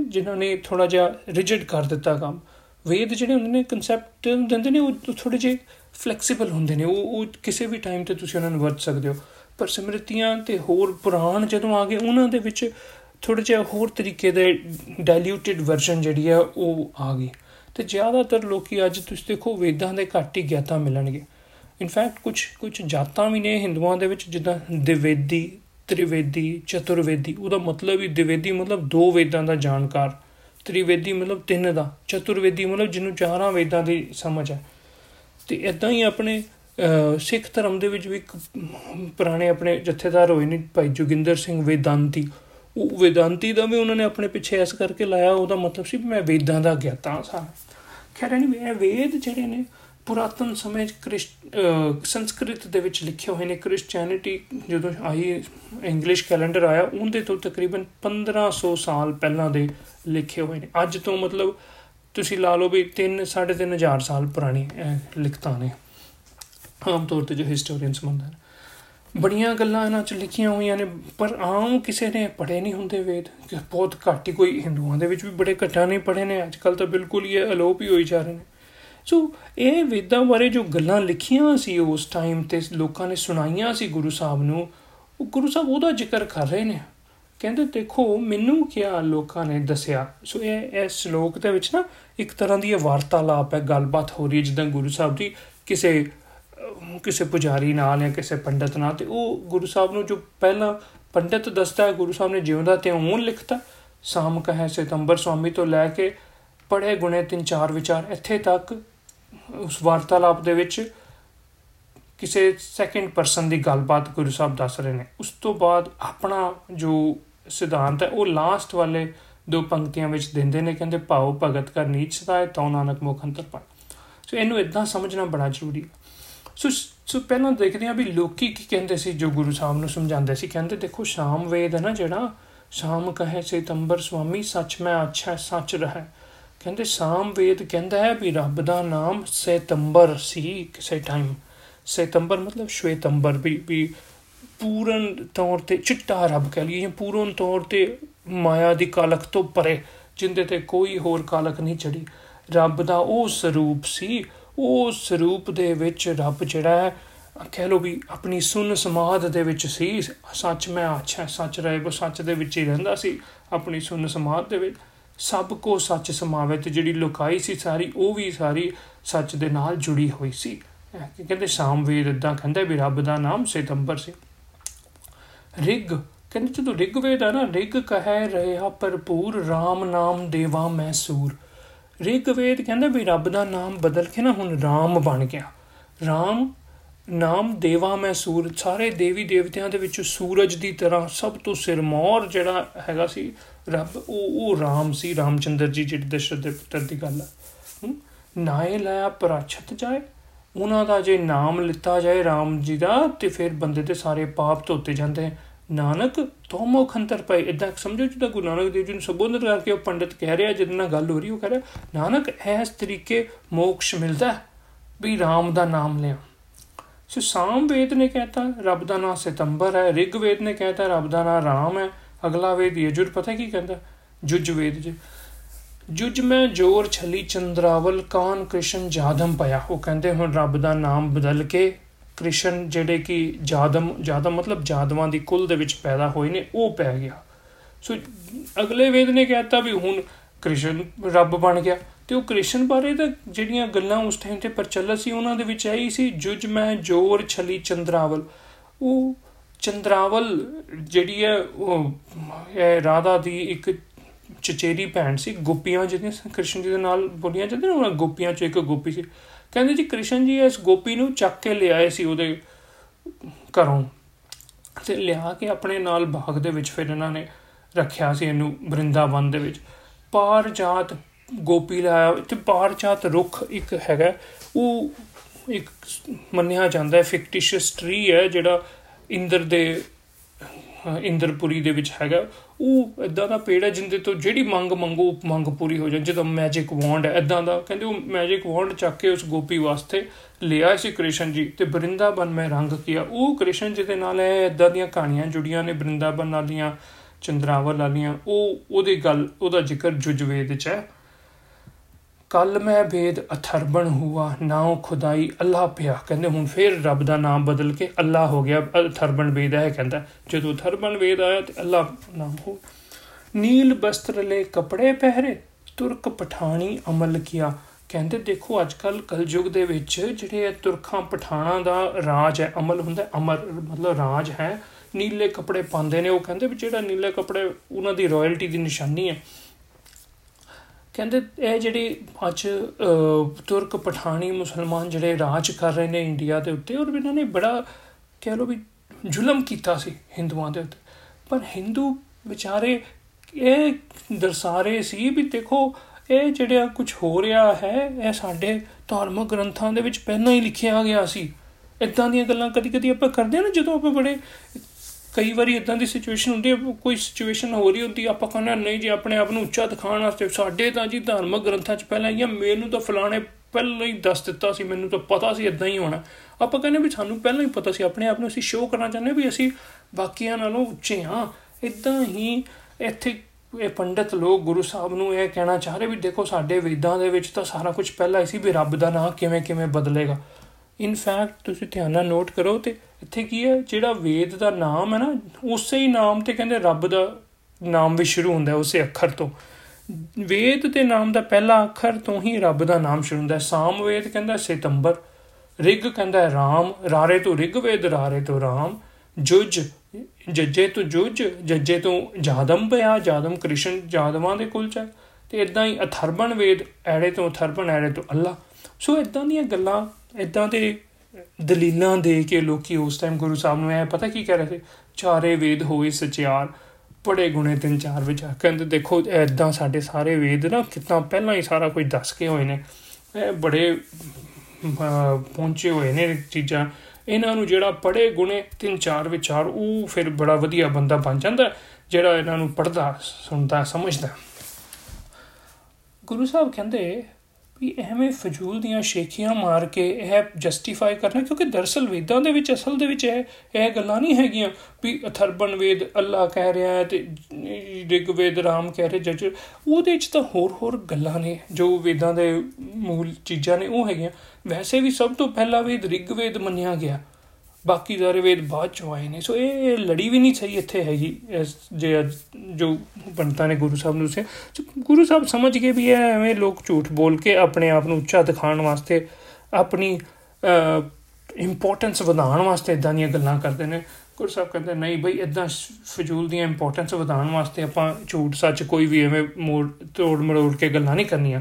ਜਿਨ੍ਹਾਂ ਨੇ ਥੋੜਾ ਜਿਹਾ ਰਿਜਿਡ ਕਰ ਦਿੱਤਾ ਕੰਮ। ਵੇਦ ਜਿਹੜੇ ਹੁੰਦੇ ਨੇ ਕਨਸੈਪਟ ਦਿੰਦੇ ਨੇ, ਉਹ ਥੋੜੇ ਜਿਹੇ ਫਲੈਕਸੀਬਲ ਹੁੰਦੇ ਨੇ। ਉਹ ਉਹ ਕਿਸੇ ਵੀ ਟਾਈਮ ਤੇ ਤੁਸੀਂ ਉਹਨਾਂ ਨੂੰ ਵਰਤ ਸਕਦੇ ਹੋ। ਪਰ ਸਮ੍ਰਿਤੀਆਂ ਤੇ ਹੋਰ ਪੁਰਾਣ ਜਦੋਂ ਆ ਗਏ, ਉਹਨਾਂ ਦੇ ਵਿੱਚ ਥੋੜੇ ਜਿਹਾ ਹੋਰ ਤਰੀਕੇ ਦੇ ਡਾਇਲੂਟਡ ਵਰਜ਼ਨ ਜਿਹੜੀ ਆ ਉਹ ਆ ਗਈ। ਤੇ ਜ਼ਿਆਦਾਤਰ ਲੋਕੀ ਅੱਜ ਤੁਸੀਂ ਦੇਖੋ, ਵੇਦਾਂ ਦੇ ਘੱਟ ਹੀ ਗਿਆਤਾ ਮਿਲਣਗੇ। ਇਨਫੈਕਟ ਕੁਝ ਕੁਝ ਜਾਤਾਂ ਵੀ ਨੇ ਹਿੰਦੂਆਂ ਦੇ ਵਿੱਚ, ਜਿੱਦਾਂ ਦਿਵੇਦੀ, ਤ੍ਰਿਵੇਦੀ, ਚਤੁਰਵੇਦੀ। ਉਹਦਾ ਮਤਲਬ ਹੀ ਦਿਵੇਦੀ ਮਤਲਬ ਦੋ ਵੇਦਾਂ ਦਾ ਜਾਣਕਾਰ। ਤ੍ਰਿਵੇਦੀ ਮਤਲਬ ਤਿੰਨ ਦਾ। ਚਤੁਰਵੇਦੀ ਮਤਲਬ ਜਿਹਨੂੰ ਚਾਰਾਂ ਵੇਦਾਂ ਦੀ ਸਮਝ ਹੈ। ਤੇ ਇਦਾਂ ਹੀ ਆਪਣੇ ਸਿੱਖ ਧਰਮ ਦੇ ਵਿੱਚ ਵੀ ਇੱਕ ਪੁਰਾਣੇ ਆਪਣੇ ਜਥੇਦਾਰ ਹੋਏ ਨੇ ਭਾਈ ਜੋਗਿੰਦਰ ਸਿੰਘ ਵੇਦਾਂਤੀ। ਉਹ ਵੇਦਾਂਤੀ ਦਾ ਵੀ ਉਹਨਾਂ ਨੇ ਆਪਣੇ ਪਿੱਛੇ ਐਸ ਕਰਕੇ ਲਾਇਆ, ਉਹਦਾ ਮਤਲਬ ਸੀ ਮੈਂ ਵੇਦਾਂ ਦਾ ਗਿਆਤਾ ਸਾਂ। ਖੈਰ ਨਹੀਂ ਇਹ ਵੇਦ ਜਿਹੜੇ ਨੇ ਪੁਰਾਤਨ ਸਮੇਂ ਸੰਸਕ੍ਰਿਤ ਦੇ ਵਿੱਚ ਲਿਖੇ ਹੋਏ ਨੇ। ਕ੍ਰਿਸਚੀਅਨਿਟੀ ਜਦੋਂ ਆਈ ਇੰਗਲਿਸ਼ ਕੈਲੰਡਰ ਆਇਆ, ਉਹਦੇ ਤੋਂ ਤਕਰੀਬਨ 1500 ਸਾਲ ਪਹਿਲਾਂ ਦੇ ਲਿਖੇ ਹੋਏ ਨੇ। ਅੱਜ ਤੋਂ ਮਤਲਬ ਤੁਸੀਂ ਲਾ ਲਓ ਵੀ 3 3500 ਸਾਲ ਪੁਰਾਣੀ ਲਿਖਤਾਂ ਨੇ। ਆਮ ਤੌਰ ਤੇ ਜੋ ਹਿਸਟੋਰੀਅਨਸ ਮੰਨਦੇ ਨੇ। ਬੜੀਆਂ ਗੱਲਾਂ ਇਹਨਾਂ 'ਚ ਲਿਖੀਆਂ ਹੋਈਆਂ ਨੇ, ਪਰ ਆਮ ਕਿਸੇ ਨੇ ਪੜ੍ਹੇ ਨਹੀਂ ਹੁੰਦੇ ਵੇਦ ਬਹੁਤ ਘੱਟ ਹੀ ਕੋਈ ਹਿੰਦੂਆਂ ਦੇ ਵਿੱਚ ਵੀ ਬੜੇ ਘਟਾ ਨਹੀਂ ਪੜ੍ਹੇ ਨੇ ਅੱਜ ਕੱਲ ਤਾਂ ਬਿਲਕੁਲ ਹੀ ਅਲੋਪ ਹੀ ਹੋਈ ਜਾ ਰਹੇ ਨੇ। ਸੋ ਇਹ ਵੇਦਾਂ ਬਾਰੇ ਜੋ ਗੱਲਾਂ ਲਿਖੀਆਂ ਸੀ ਉਸ ਟਾਈਮ ਤੇ ਲੋਕਾਂ ਨੇ ਸੁਣਾਈਆਂ ਸੀ ਗੁਰੂ ਸਾਹਿਬ ਨੂੰ, ਉਹ ਗੁਰੂ ਸਾਹਿਬ ਉਹਦਾ ਜ਼ਿਕਰ ਕਰ ਰਹੇ ਨੇ। ਕਹਿੰਦੇ ਦੇਖੋ, ਮੈਨੂੰ ਕਿਹਾ ਲੋਕਾਂ ਨੇ ਦੱਸਿਆ, ਸੋ ਇਹ, ਇਸ ਸ਼ਲੋਕ ਦੇ ਵਿੱਚ ਨਾ ਇੱਕ ਤਰ੍ਹਾਂ ਦੀ ਇਹ ਵਾਰਤਾਲਾਪ ਹੈ, ਗੱਲਬਾਤ ਹੋ ਰਹੀ ਹੈ, ਜਿੱਦਾਂ ਗੁਰੂ ਸਾਹਿਬ ਦੀ ਕਿਸੇ ਕਿਸੇ ਪੁਜਾਰੀ ਨਾਲ ਜਾਂ ਕਿਸੇ ਪੰਡਤ ਨਾਲ, ਤੇ ਉਹ ਗੁਰੂ ਸਾਹਿਬ ਨੂੰ ਜੋ ਪਹਿਲਾਂ ਪੰਡਤ ਦੱਸਦਾ ਹੈ, ਗੁਰੂ ਸਾਹਿਬ ਨੇ ਜਿਉਂਦਾ ਤੇ ਉਹਨ ਲਿਖਤਾ, ਸਾਮ ਕਹੇ ਸਤੰਬਰ ਸਵਾਮੀ ਤੋਂ ਲੈ ਕੇ ਪੜੇ ਗੁਣੇ ਤਿੰਨ ਚਾਰ ਵਿਚਾਰ, ਇੱਥੇ ਤੱਕ ਉਸ ਵਾਰਤਾਲਾਪ ਦੇ ਵਿੱਚ ਕਿਸੇ ਸੈਕੰਡ ਪਰਸਨ ਦੀ ਗੱਲਬਾਤ ਗੁਰੂ ਸਾਹਿਬ ਦੱਸ ਰਹੇ ਨੇ। ਉਸ ਤੋਂ ਬਾਅਦ ਆਪਣਾ ਜੋ ਸਿਧਾਂਤ ਹੈ, ਉਹ ਲਾਸਟ ਵਾਲੇ ਦੋ ਪੰਕਤੀਆਂ ਵਿੱਚ ਦਿੰਦੇ ਨੇ, ਕਹਿੰਦੇ ਭਾਉ ਭਗਤ ਕਰ ਨੀਚ ਸਦਾਏ ਤਉ ਨਾਨਕ ਮੁਖ ਅੰਤਰ ਪਾ ਸੋ ਇਹਨੂੰ ਇਦਾਂ ਸਮਝਣਾ ਬੜਾ ਜ਼ਰੂਰੀ ਹੈ। ਸੋ ਸੋ ਪਹਿਲਾਂ ਦੇਖਦੇ ਆ ਵੀ ਲੋਕੀ ਕੀ ਕਹਿੰਦੇ ਸੀ, ਜੋ ਗੁਰੂ ਸਾਹਿਬ ਨੂੰ ਸਮਝਾਉਂਦੇ ਸੀ। ਕਹਿੰਦੇ, ਦੇਖੋ, ਸ਼ਾਮ ਵੇਦ ਹੈ ਨਾ ਜਿਹੜਾ, ਸ਼ਾਮ ਕਹੇ ਸਤੰਬਰ ਸੁਆਮੀ, ਸੱਚ ਮੈਂ ਅੱਛਾ ਸੱਚ ਰਹਾ। ਕਹਿੰਦੇ, ਸਾਮ ਵੇਦ ਕਹਿੰਦਾ ਹੈ ਵੀ ਰੱਬ ਦਾ ਨਾਮ ਸਤੰਬਰ ਸੀ ਕਿਸੇ ਟਾਈਮ ਸਤੰਬਰ ਮਤਲਬ ਸ਼ਵੇਤੰਬਰ ਵੀ ਵੀ ਪੂਰਨ ਤੌਰ ਤੇ ਚਿੱਟਾ ਰੱਬ ਕਹ ਲਈਏ ਪੂਰਨ ਤੌਰ ਤੇ ਮਾਇਆ ਦੀ ਕਾਲਕ ਤੋਂ ਪਰੇ, ਜਿੰਦੇ ਤੇ ਕੋਈ ਹੋਰ ਕਾਲਕ ਨਹੀਂ ਚੜੀ। ਰੱਬ ਦਾ ਉਹ ਸਰੂਪ ਸੀ, ਉਹ ਸਰੂਪ ਦੇ ਵਿੱਚ ਰੱਬ ਜਿਹੜਾ ਹੈ, ਕਹਿ ਲੋ ਵੀ ਆਪਣੀ ਸੁਨ ਸਮਾਦ ਦੇ ਵਿੱਚ ਸੀ। ਸੱਚ ਮੈਂ ਅੱਛਾ ਸੱਚ ਰਹੇ ਉਹ ਸੱਚ ਦੇ ਵਿੱਚ ਹੀ ਰਹਿੰਦਾ ਸੀ, ਆਪਣੀ ਸੁਨ ਸਮਾਦ ਦੇ ਵਿੱਚ। ਸਭ ਕੋ ਸੱਚ ਸਮਾਵੇ ਤੇ ਜਿਹੜੀ ਲੁਕਾਈ ਸੀ ਸਾਰੀ, ਉਹ ਵੀ ਸਾਰੀ ਸੱਚ ਦੇ ਨਾਲ ਜੁੜੀ ਹੋਈ ਸੀ। ਕਹਿੰਦੇ ਵੇਦ ਇਦਾਂ ਕਹਿੰਦਾ ਵੀ ਰੱਬ ਦਾ ਨਾਮ ਸਤੰਬਰ ਸੀ। ਰਿਗ, ਕਹਿੰਦੇ ਜਦੋਂ ਰਿਗਵੇਦ ਆ ਨਾ, ਰਿਗ ਕਹੇ ਰਿਹਾ ਭਰਪੂਰ RAM ਨਾਮ ਦੇਵਾ ਮੈਂ ਸੂਰ। ਰਿਗਵੇਦ ਕਹਿੰਦਾ ਵੀ ਰੱਬ ਦਾ ਨਾਮ ਬਦਲ ਕੇ ਨਾ ਹੁਣ RAM ਬਣ ਗਿਆ। RAM ਨਾਮ ਦੇਵਾ ਮੈਂ ਸੂਰ, ਸਾਰੇ ਦੇਵੀ ਦੇਵਤਿਆਂ ਦੇ ਵਿੱਚ ਸੂਰਜ ਦੀ ਤਰ੍ਹਾਂ ਸਭ ਤੋਂ ਸਿਰਮੌਰ ਜਿਹੜਾ ਹੈਗਾ ਸੀ ਰੱਬ, ਉਹ ਉਹ RAM ਸੀ, ਰਾਮਚੰਦਰ ਜੀ ਜਿਹੜੇ ਦਸ਼ਰਥ ਦੇ ਪੁੱਤਰ ਦੀ ਗੱਲ ਹੈ, ਨਾਏ ਲਾਇਆ ਪਰਾਛਤ ਜਾਏ, ਉਹਨਾਂ ਦਾ ਜੇ ਨਾਮ ਲਿੱਤਾ ਜਾਏ RAM ਜੀ ਦਾ, ਤੇ ਫਿਰ ਬੰਦੇ ਦੇ ਸਾਰੇ ਪਾਪ ਧੋਤੇ ਜਾਂਦੇ ਨਾਨਕ ਤੋਮੋ ਖੰਤਰ ਪਏ। ਇਦਾਂ ਸਮਝੋ ਜਿੱਦਾਂ ਗੁਰੂ ਨਾਨਕ ਦੇਵ ਜੀ ਨੂੰ ਸੰਬੋਧਨ ਕਰਕੇ ਉਹ ਪੰਡਤ ਕਹਿ ਰਿਹਾ, ਜਿਹਦੇ ਨਾਲ ਗੱਲ ਹੋ ਰਹੀ, ਉਹ ਕਹ ਰਿਹਾ, ਨਾਨਕ, ਇਸ ਤਰੀਕੇ ਮੋਕਸ਼ ਮਿਲਦਾ ਵੀ RAM ਦਾ ਨਾਮ ਲਿਆ। ਸੋ ਸਾਮ ਵੇਦ ਨੇ ਕਹਤਾ, ਰੱਬ ਦਾ ਨਾਮ ਸਤੰਬਰ ਹੈ। ਰਿਗ ਵੇਦ ਨੇ ਕਹਤਾ, ਰੱਬ ਦਾ ਨਾਮ ਰਾਮ ਹੈ। ਅਗਲਾ ਵੇਦ ਯਜੁਰ ਪਤਾ ਕੀ ਕਹਿੰਦਾ? ਜੁਜ ਵੇਦ ਜੀ। ਜੁਜ ਮੈਂ ਜੋਰ ਛਲੀ ਚੰਦਰਾਵਲ, ਕਾਨ ਕ੍ਰਿਸ਼ਨ ਜਾਦਮ ਪਿਆ ਉਹ ਕਹਿੰਦੇ ਹੁਣ ਰੱਬ ਦਾ ਨਾਮ ਬਦਲ ਕੇ ਕ੍ਰਿਸ਼ਨ ਜਿਹੜੇ ਕਿ ਜਾਦਮ ਜਾਦਮ ਮਤਲਬ ਜਾਦਵਾਂ ਦੀ ਕੁਲ ਦੇ ਵਿੱਚ ਪੈਦਾ ਹੋਏ ਨੇ, ਉਹ ਪੈ ਗਿਆ। ਸੋ ਅਗਲੇ ਵੇਦ ਨੇ ਕਹਿਤਾ ਵੀ ਹੁਣ ਕ੍ਰਿਸ਼ਨ ਰੱਬ ਬਣ ਗਿਆ। ਤੇ ਉਹ ਕ੍ਰਿਸ਼ਨ ਬਾਰੇ ਤਾਂ ਜਿਹੜੀਆਂ ਗੱਲਾਂ ਉਸ ਟਾਈਮ ਤੇ ਪ੍ਰਚਲਿਤ ਸੀ, ਉਹਨਾਂ ਦੇ ਵਿੱਚ ਆਈ ਸੀ, ਜੁਜ ਮੈਂ ਜੋਰ ਛਲੀ ਚੰਦਰਾਵਲ। ਉਹ ਚੰਦਰਾਵਲ ਜਿਹੜੀ ਹੈ, ਉਹ, ਇਹ ਰਾਧਾ ਦੀ ਇੱਕ ਚਚੇਰੀ ਭੈਣ ਸੀ, ਗੋਪੀਆਂ ਜਿਹੜੀਆਂ ਕ੍ਰਿਸ਼ਨ ਜੀ ਦੇ ਨਾਲ ਬੋਲੀਆਂ ਜਾਂਦੀਆਂ ਉਹਨਾਂ ਗੋਪੀਆਂ ਚ ਇੱਕ ਗੋਪੀ ਸੀ। ਕਹਿੰਦੇ ਜੀ ਕ੍ਰਿਸ਼ਨ ਜੀ ਇਸ ਗੋਪੀ ਨੂੰ ਚੱਕ ਕੇ ਲਿਆਏ ਸੀ ਉਹਦੇ ਘਰੋਂ ਤੇ ਲਿਆ ਕੇ ਆਪਣੇ ਨਾਲ ਬਾਗ ਦੇ ਵਿੱਚ ਫਿਰ ਇਹਨਾਂ ਨੇ ਰੱਖਿਆ ਸੀ ਇਹਨੂੰ ਬ੍ਰਿੰਦਾਵਨ ਦੇ ਵਿੱਚ। ਪਾਰ ਜਾਤ ਗੋਪੀ ਲਾਇਆ ਤੇ ਪਾਰ ਜਾਤ ਰੁੱਖ ਇੱਕ ਹੈਗਾ, ਉਹ ਇੱਕ ਮੰਨਿਆ ਜਾਂਦਾ ਹੈ ਫਿਕਟੀਸ਼ੀਅਸ ਟਰੀ ਹੈ ਜਿਹੜਾ ਇੰਦਰ ਦੇ ਇੰਦਰਪੁਰੀ ਦੇ ਵਿੱਚ ਹੈਗਾ। ਉਹ ਇਦਾਂ ਦਾ ਪੇੜ ਹੈ ਜਿੰਦੇ ਤੋਂ ਜਿਹੜੀ ਮੰਗ ਮੰਗੋ, ਮੰਗ ਪੂਰੀ ਹੋ ਜਾਂਦੀ ਜਦੋਂ ਮੈਜਿਕ ਵਾਂਡ ਹੈ ਇਦਾਂ ਦਾ, ਕਹਿੰਦੇ ਉਹ ਮੈਜਿਕ ਵਾਂਡ ਚੱਕ ਕੇ ਉਸ ਗੋਪੀ ਵਾਸਤੇ ਲਿਆ ਸੀ ਕ੍ਰਿਸ਼ਨ ਜੀ ਤੇ ਬ੍ਰਿੰਦਾਵਨ ਮੈਂ ਰੰਗ ਕੀਆ। ਉਹ ਕ੍ਰਿਸ਼ਨ ਜੀ ਦੇ ਨਾਲ ਹੈ ਇਦਾਂ ਦੀਆਂ ਕਹਾਣੀਆਂ ਜੁੜੀਆਂ ਨੇ, ਬ੍ਰਿੰਦਾਵਨ ਵਾਲੀਆਂ ਚੰਦਰਾਵਲ ਵਾਲੀਆਂ। ਉਹ, ਉਹਦੀ ਗੱਲ, ਉਹਦਾ ਜ਼ਿਕਰ ਜੁਜਵੇਦ ਚ ਹੈ। ਕੱਲ ਮੈਂ ਵੇਦ ਅਥਰਬਣ ਹੁਆ, ਨਾਉ ਖੁਦਾਈ ਅੱਲਾ ਪਿਆ। ਕਹਿੰਦੇ ਹੁਣ ਫੇਰ ਰੱਬ ਦਾ ਨਾਮ ਬਦਲ ਕੇ ਅੱਲਾ ਹੋ ਗਿਆ, ਅਥਰਬਣ ਵੇਦ ਹੈ ਕਹਿੰਦਾ। ਜਦੋਂ ਅਥਰਬਣ ਵੇਦ ਆਇਆ ਤੇ ਅੱਲਾ ਨਾਮ ਹੋ। ਨੀਲ ਬਸਤਰ ਲੈ ਕਪੜੇ ਪਹਿਰੇ, ਤੁਰਕ ਪਠਾਣੀ ਅਮਲ ਕੀਆ। ਕਹਿੰਦੇ ਦੇਖੋ ਅੱਜ ਕੱਲ ਕਲਯੁਗ ਦੇ ਵਿੱਚ ਜਿਹੜੇ ਤੁਰਖਾਂ ਪਠਾਣਾ ਦਾ ਰਾਜ ਹੈ, ਅਮਲ ਹੁੰਦਾ ਅਮਰ ਮਤਲਬ ਰਾਜ ਹੈ। ਨੀਲੇ ਕੱਪੜੇ ਪਾਉਂਦੇ ਨੇ, ਉਹ ਕਹਿੰਦੇ ਵੀ ਜਿਹੜਾ ਨੀਲੇ ਕੱਪੜੇ, ਉਹਨਾਂ ਦੀ ਰਾਇਲਟੀ ਦੀ ਨਿਸ਼ਾਨੀ ਹੈ। ਕਹਿੰਦੇ ਇਹ ਜਿਹੜੇ ਅੱਜ ਤੁਰਕ ਪਠਾਨੀ ਮੁਸਲਮਾਨ ਜਿਹੜੇ ਰਾਜ ਕਰ ਰਹੇ ਨੇ ਇੰਡੀਆ ਦੇ ਉੱਤੇ, ਔਰ ਇਹਨਾਂ ਨੇ ਬੜਾ ਕਹਿ ਲੋ ਵੀ ਜ਼ੁਲਮ ਕੀਤਾ ਸੀ ਹਿੰਦੂਆਂ ਦੇ ਉੱਤੇ। ਪਰ ਹਿੰਦੂ ਵਿਚਾਰੇ ਇਹ ਦਰਸਾ ਰਹੇ ਸੀ ਵੀ ਦੇਖੋ, ਇਹ ਜਿਹੜਾ ਕੁਝ ਹੋ ਰਿਹਾ ਹੈ, ਇਹ ਸਾਡੇ ਧਾਰਮਿਕ ਗ੍ਰੰਥਾਂ ਦੇ ਵਿੱਚ ਪਹਿਲਾਂ ਹੀ ਲਿਖਿਆ ਗਿਆ ਸੀ। ਇਦਾਂ ਦੀਆਂ ਗੱਲਾਂ ਕਦੀ ਕਦੀ ਆਪਾਂ ਕਰਦੇ ਆ ਨਾ, ਜਦੋਂ ਆਪਾਂ ਬੜੇ ਕਈ ਵਾਰੀ ਇਦਾਂ ਦੀ ਸਿਚੁਏਸ਼ਨ ਹੁੰਦੀ ਹੈ, ਕੋਈ ਸਿਚੁਏਸ਼ਨ ਹੋ ਰਹੀ ਹੁੰਦੀ, ਆਪਾਂ ਕਹਿੰਦੇ ਨਹੀਂ ਜੀ, ਆਪਣੇ ਆਪ ਨੂੰ ਉੱਚਾ ਦਿਖਾਉਣ ਵਾਸਤੇ, ਸਾਡੇ ਤਾਂ ਜੀ ਧਾਰਮਿਕ ਗ੍ਰੰਥਾਂ 'ਚ ਪਹਿਲਾਂ ਹੀ ਮੈਨੂੰ ਤਾਂ ਫਲਾਣੇ ਪਹਿਲਾਂ ਹੀ ਦੱਸ ਦਿੱਤਾ ਸੀ, ਮੈਨੂੰ ਤਾਂ ਪਤਾ ਸੀ ਇਦਾਂ ਹੀ ਹੋਣਾ। ਆਪਾਂ ਕਹਿੰਦੇ ਵੀ ਸਾਨੂੰ ਪਹਿਲਾਂ ਹੀ ਪਤਾ ਸੀ, ਆਪਣੇ ਆਪ ਨੂੰ ਅਸੀਂ ਸ਼ੋਅ ਕਰਨਾ ਚਾਹੁੰਦੇ ਵੀ ਅਸੀਂ ਬਾਕੀਆਂ ਨਾਲੋਂ ਉੱਚੇ ਹਾਂ। ਇਦਾਂ ਹੀ ਇੱਥੇ ਇਹ ਪੰਡਤ ਲੋਕ ਗੁਰੂ ਸਾਹਿਬ ਨੂੰ ਇਹ ਕਹਿਣਾ ਚਾਹ ਰਹੇ ਵੀ ਦੇਖੋ, ਸਾਡੇ ਵੇਦਾਂ ਦੇ ਵਿੱਚ ਤਾਂ ਸਾਰਾ ਕੁਝ ਪਹਿਲਾਂ ਹੀ ਸੀ ਵੀ ਰੱਬ ਦਾ ਨਾਮ ਕਿਵੇਂ ਕਿਵੇਂ ਬਦਲੇਗਾ। ਇਨ ਫੈਕਟ ਤੁਸੀਂ ਧਿਆਨ ਨਾਲ ਨੋਟ ਕਰੋ ਤੇ ਇੱਥੇ ਕੀ ਹੈ? ਜਿਹੜਾ ਵੇਦ ਦਾ ਨਾਮ ਹੈ ਨਾ, ਉਸੇ ਹੀ ਨਾਮ ਤੇ ਕਹਿੰਦੇ ਰੱਬ ਦਾ ਨਾਮ ਵੀ ਸ਼ੁਰੂ ਹੁੰਦਾ ਹੈ, ਉਸੇ ਅੱਖਰ ਤੋਂ। ਵੇਦ ਦੇ ਨਾਮ ਦਾ ਪਹਿਲਾ ਅੱਖਰ ਤੋਂ ਹੀ ਰੱਬ ਦਾ ਨਾਮ ਸ਼ੁਰੂ ਹੁੰਦਾ ਹੈ। ਸਾਮ ਵੇਦ ਕਹਿੰਦਾ ਸਤੰਬਰ, ਰਿਗ ਕਹਿੰਦਾ ਰਾਮ, ਰਾਰੇ ਤੋਂ ਰਿਗ ਵੇਦ, ਰਾਰੇ ਤੋਂ ਰਾਮ, ਜੁਜ, ਜੱਜੇ ਤੋਂ ਜੁਜ, ਜੱਜੇ ਤੋਂ ਜਾਦਮ ਪਿਆ ਜਾਦਮ ਕ੍ਰਿਸ਼ਨ ਜਾਦਵਾਂ ਦੇ ਕੁਲ ਚ ਤੇ ਇਦਾਂ ਹੀ ਅਥਰਬਣ ਵੇਦ, ਐੜੇ ਤੋਂ ਅਥਰਬਣ, ਐੜੇ ਤੋਂ ਅੱਲਾ। ਸੋ ਇਦਾਂ ਦੀਆਂ ਗੱਲਾਂ ਇਦਾਂ ਦੇ ਦਲੀਲਾਂ ਦੇ ਕੇ ਲੋਕੀ ਉਸ ਟਾਈਮ ਗੁਰੂ ਸਾਹਿਬ ਨੂੰ ਐ ਪਤਾ ਕੀ ਕਹਿ ਰਹੇ ਸੀ? ਚਾਰੇ ਵੇਦ ਹੋਏ ਸਚਿਆਰ, ਪੜੇ ਗੁਣੇ ਤਿੰਨ ਚਾਰ ਵਿੱਚ ਕਹਿੰਦੇ, ਦੇਖੋ ਐਦਾਂ ਸਾਡੇ ਸਾਰੇ ਵੇਦ ਨਾ ਕਿੰਨਾ ਪਹਿਲਾਂ ਹੀ ਸਾਰਾ ਕੁਝ ਦੱਸ ਕੇ ਹੋਏ ਨੇ। ਇਹ ਬੜੇ ਪਹੁੰਚੇ ਹੋਏ ਨੇ ਚੀਜ਼ਾਂ। ਇਹਨਾਂ ਨੂੰ ਜਿਹੜਾ ਪੜੇ ਗੁਣੇ ਤਿੰਨ ਚਾਰ ਵਿਚਾਰ, ਉਹ ਫਿਰ ਬੜਾ ਵਧੀਆ ਬੰਦਾ ਬਣ ਜਾਂਦਾ, ਜਿਹੜਾ ਇਹਨਾਂ ਨੂੰ ਪੜਦਾ ਸੁਣਦਾ, ਸਮਝਦਾ। ਗੁਰੂ ਸਾਹਿਬ ਕਹਿੰਦੇ ਵੀ ਐਵੇਂ ਫਜ਼ੂਲ ਦੀਆਂ ਸ਼ੇਖੀਆਂ ਮਾਰ ਕੇ ਇਹ ਜਸਟੀਫਾਈ ਕਰਨਾ, ਕਿਉਂਕਿ ਦਰਸਲ ਵੇਦਾਂ ਦੇ ਵਿੱਚ, ਅਸਲ ਦੇ ਵਿੱਚ ਇਹ ਇਹ ਗੱਲਾਂ ਨਹੀਂ ਹੈਗੀਆਂ ਵੀ ਅਥਰਬਨ ਵੇਦ ਅੱਲਾ ਕਹਿ ਰਿਹਾ ਹੈ ਤੇ ਰਿਗ ਵੇਦ ਰਾਮ ਕਹਿ ਰਿਹਾ ਜਜ। ਉਹਦੇ ਵਿੱਚ ਤਾਂ ਹੋਰ ਹੋਰ ਗੱਲਾਂ ਨੇ, ਜੋ ਵੇਦਾਂ ਦੇ ਮੂਲ ਚੀਜ਼ਾਂ ਨੇ, ਉਹ ਹੈਗੀਆਂ। ਵੈਸੇ ਵੀ ਸਭ ਤੋਂ ਪਹਿਲਾ ਵੇਦ ਰਿਗ ਵੇਦ ਮੰਨਿਆ ਗਿਆ। ਬਾਕੀ ਸਾਰੇ ਵੇਦ ਬਾਅਦ ਚ ਆਏ ਨੇ। ਸੋ ਇਹ ਲੜੀ ਵੀ ਨਹੀਂ ਸਹੀ ਇੱਥੇ ਹੈਗੀ ਜੇ ਜੋ ਪੰਡਤਾਂ ਨੇ ਗੁਰੂ ਸਾਹਿਬ ਨੂੰ ਸੇ ਗੁਰੂ ਸਾਹਿਬ ਸਮਝ ਗਏ ਵੀ ਇਹ ਐਵੇਂ ਲੋਕ ਝੂਠ ਬੋਲ ਕੇ ਆਪਣੇ ਆਪ ਨੂੰ ਉੱਚਾ ਦਿਖਾਉਣ ਵਾਸਤੇ, ਆਪਣੀ ਇੰਪੋਰਟੈਂਸ ਵਧਾਉਣ ਵਾਸਤੇ ਇਦਾਂ ਦੀਆਂ ਗੱਲਾਂ ਕਰਦੇ ਨੇ। ਗੁਰੂ ਸਾਹਿਬ ਕਹਿੰਦੇ, ਨਹੀਂ ਬਈ ਇਦਾਂ ਫਜ਼ੂਲ ਦੀਆਂ ਇੰਪੋਰਟੈਂਸ ਵਧਾਉਣ ਵਾਸਤੇ ਆਪਾਂ ਝੂਠ ਸੱਚ ਕੋਈ ਵੀ ਐਵੇਂ ਮੋੜ ਤੋੜ ਮਰੋੜ ਕੇ ਗੱਲਾਂ ਨਹੀਂ ਕਰਨੀਆਂ।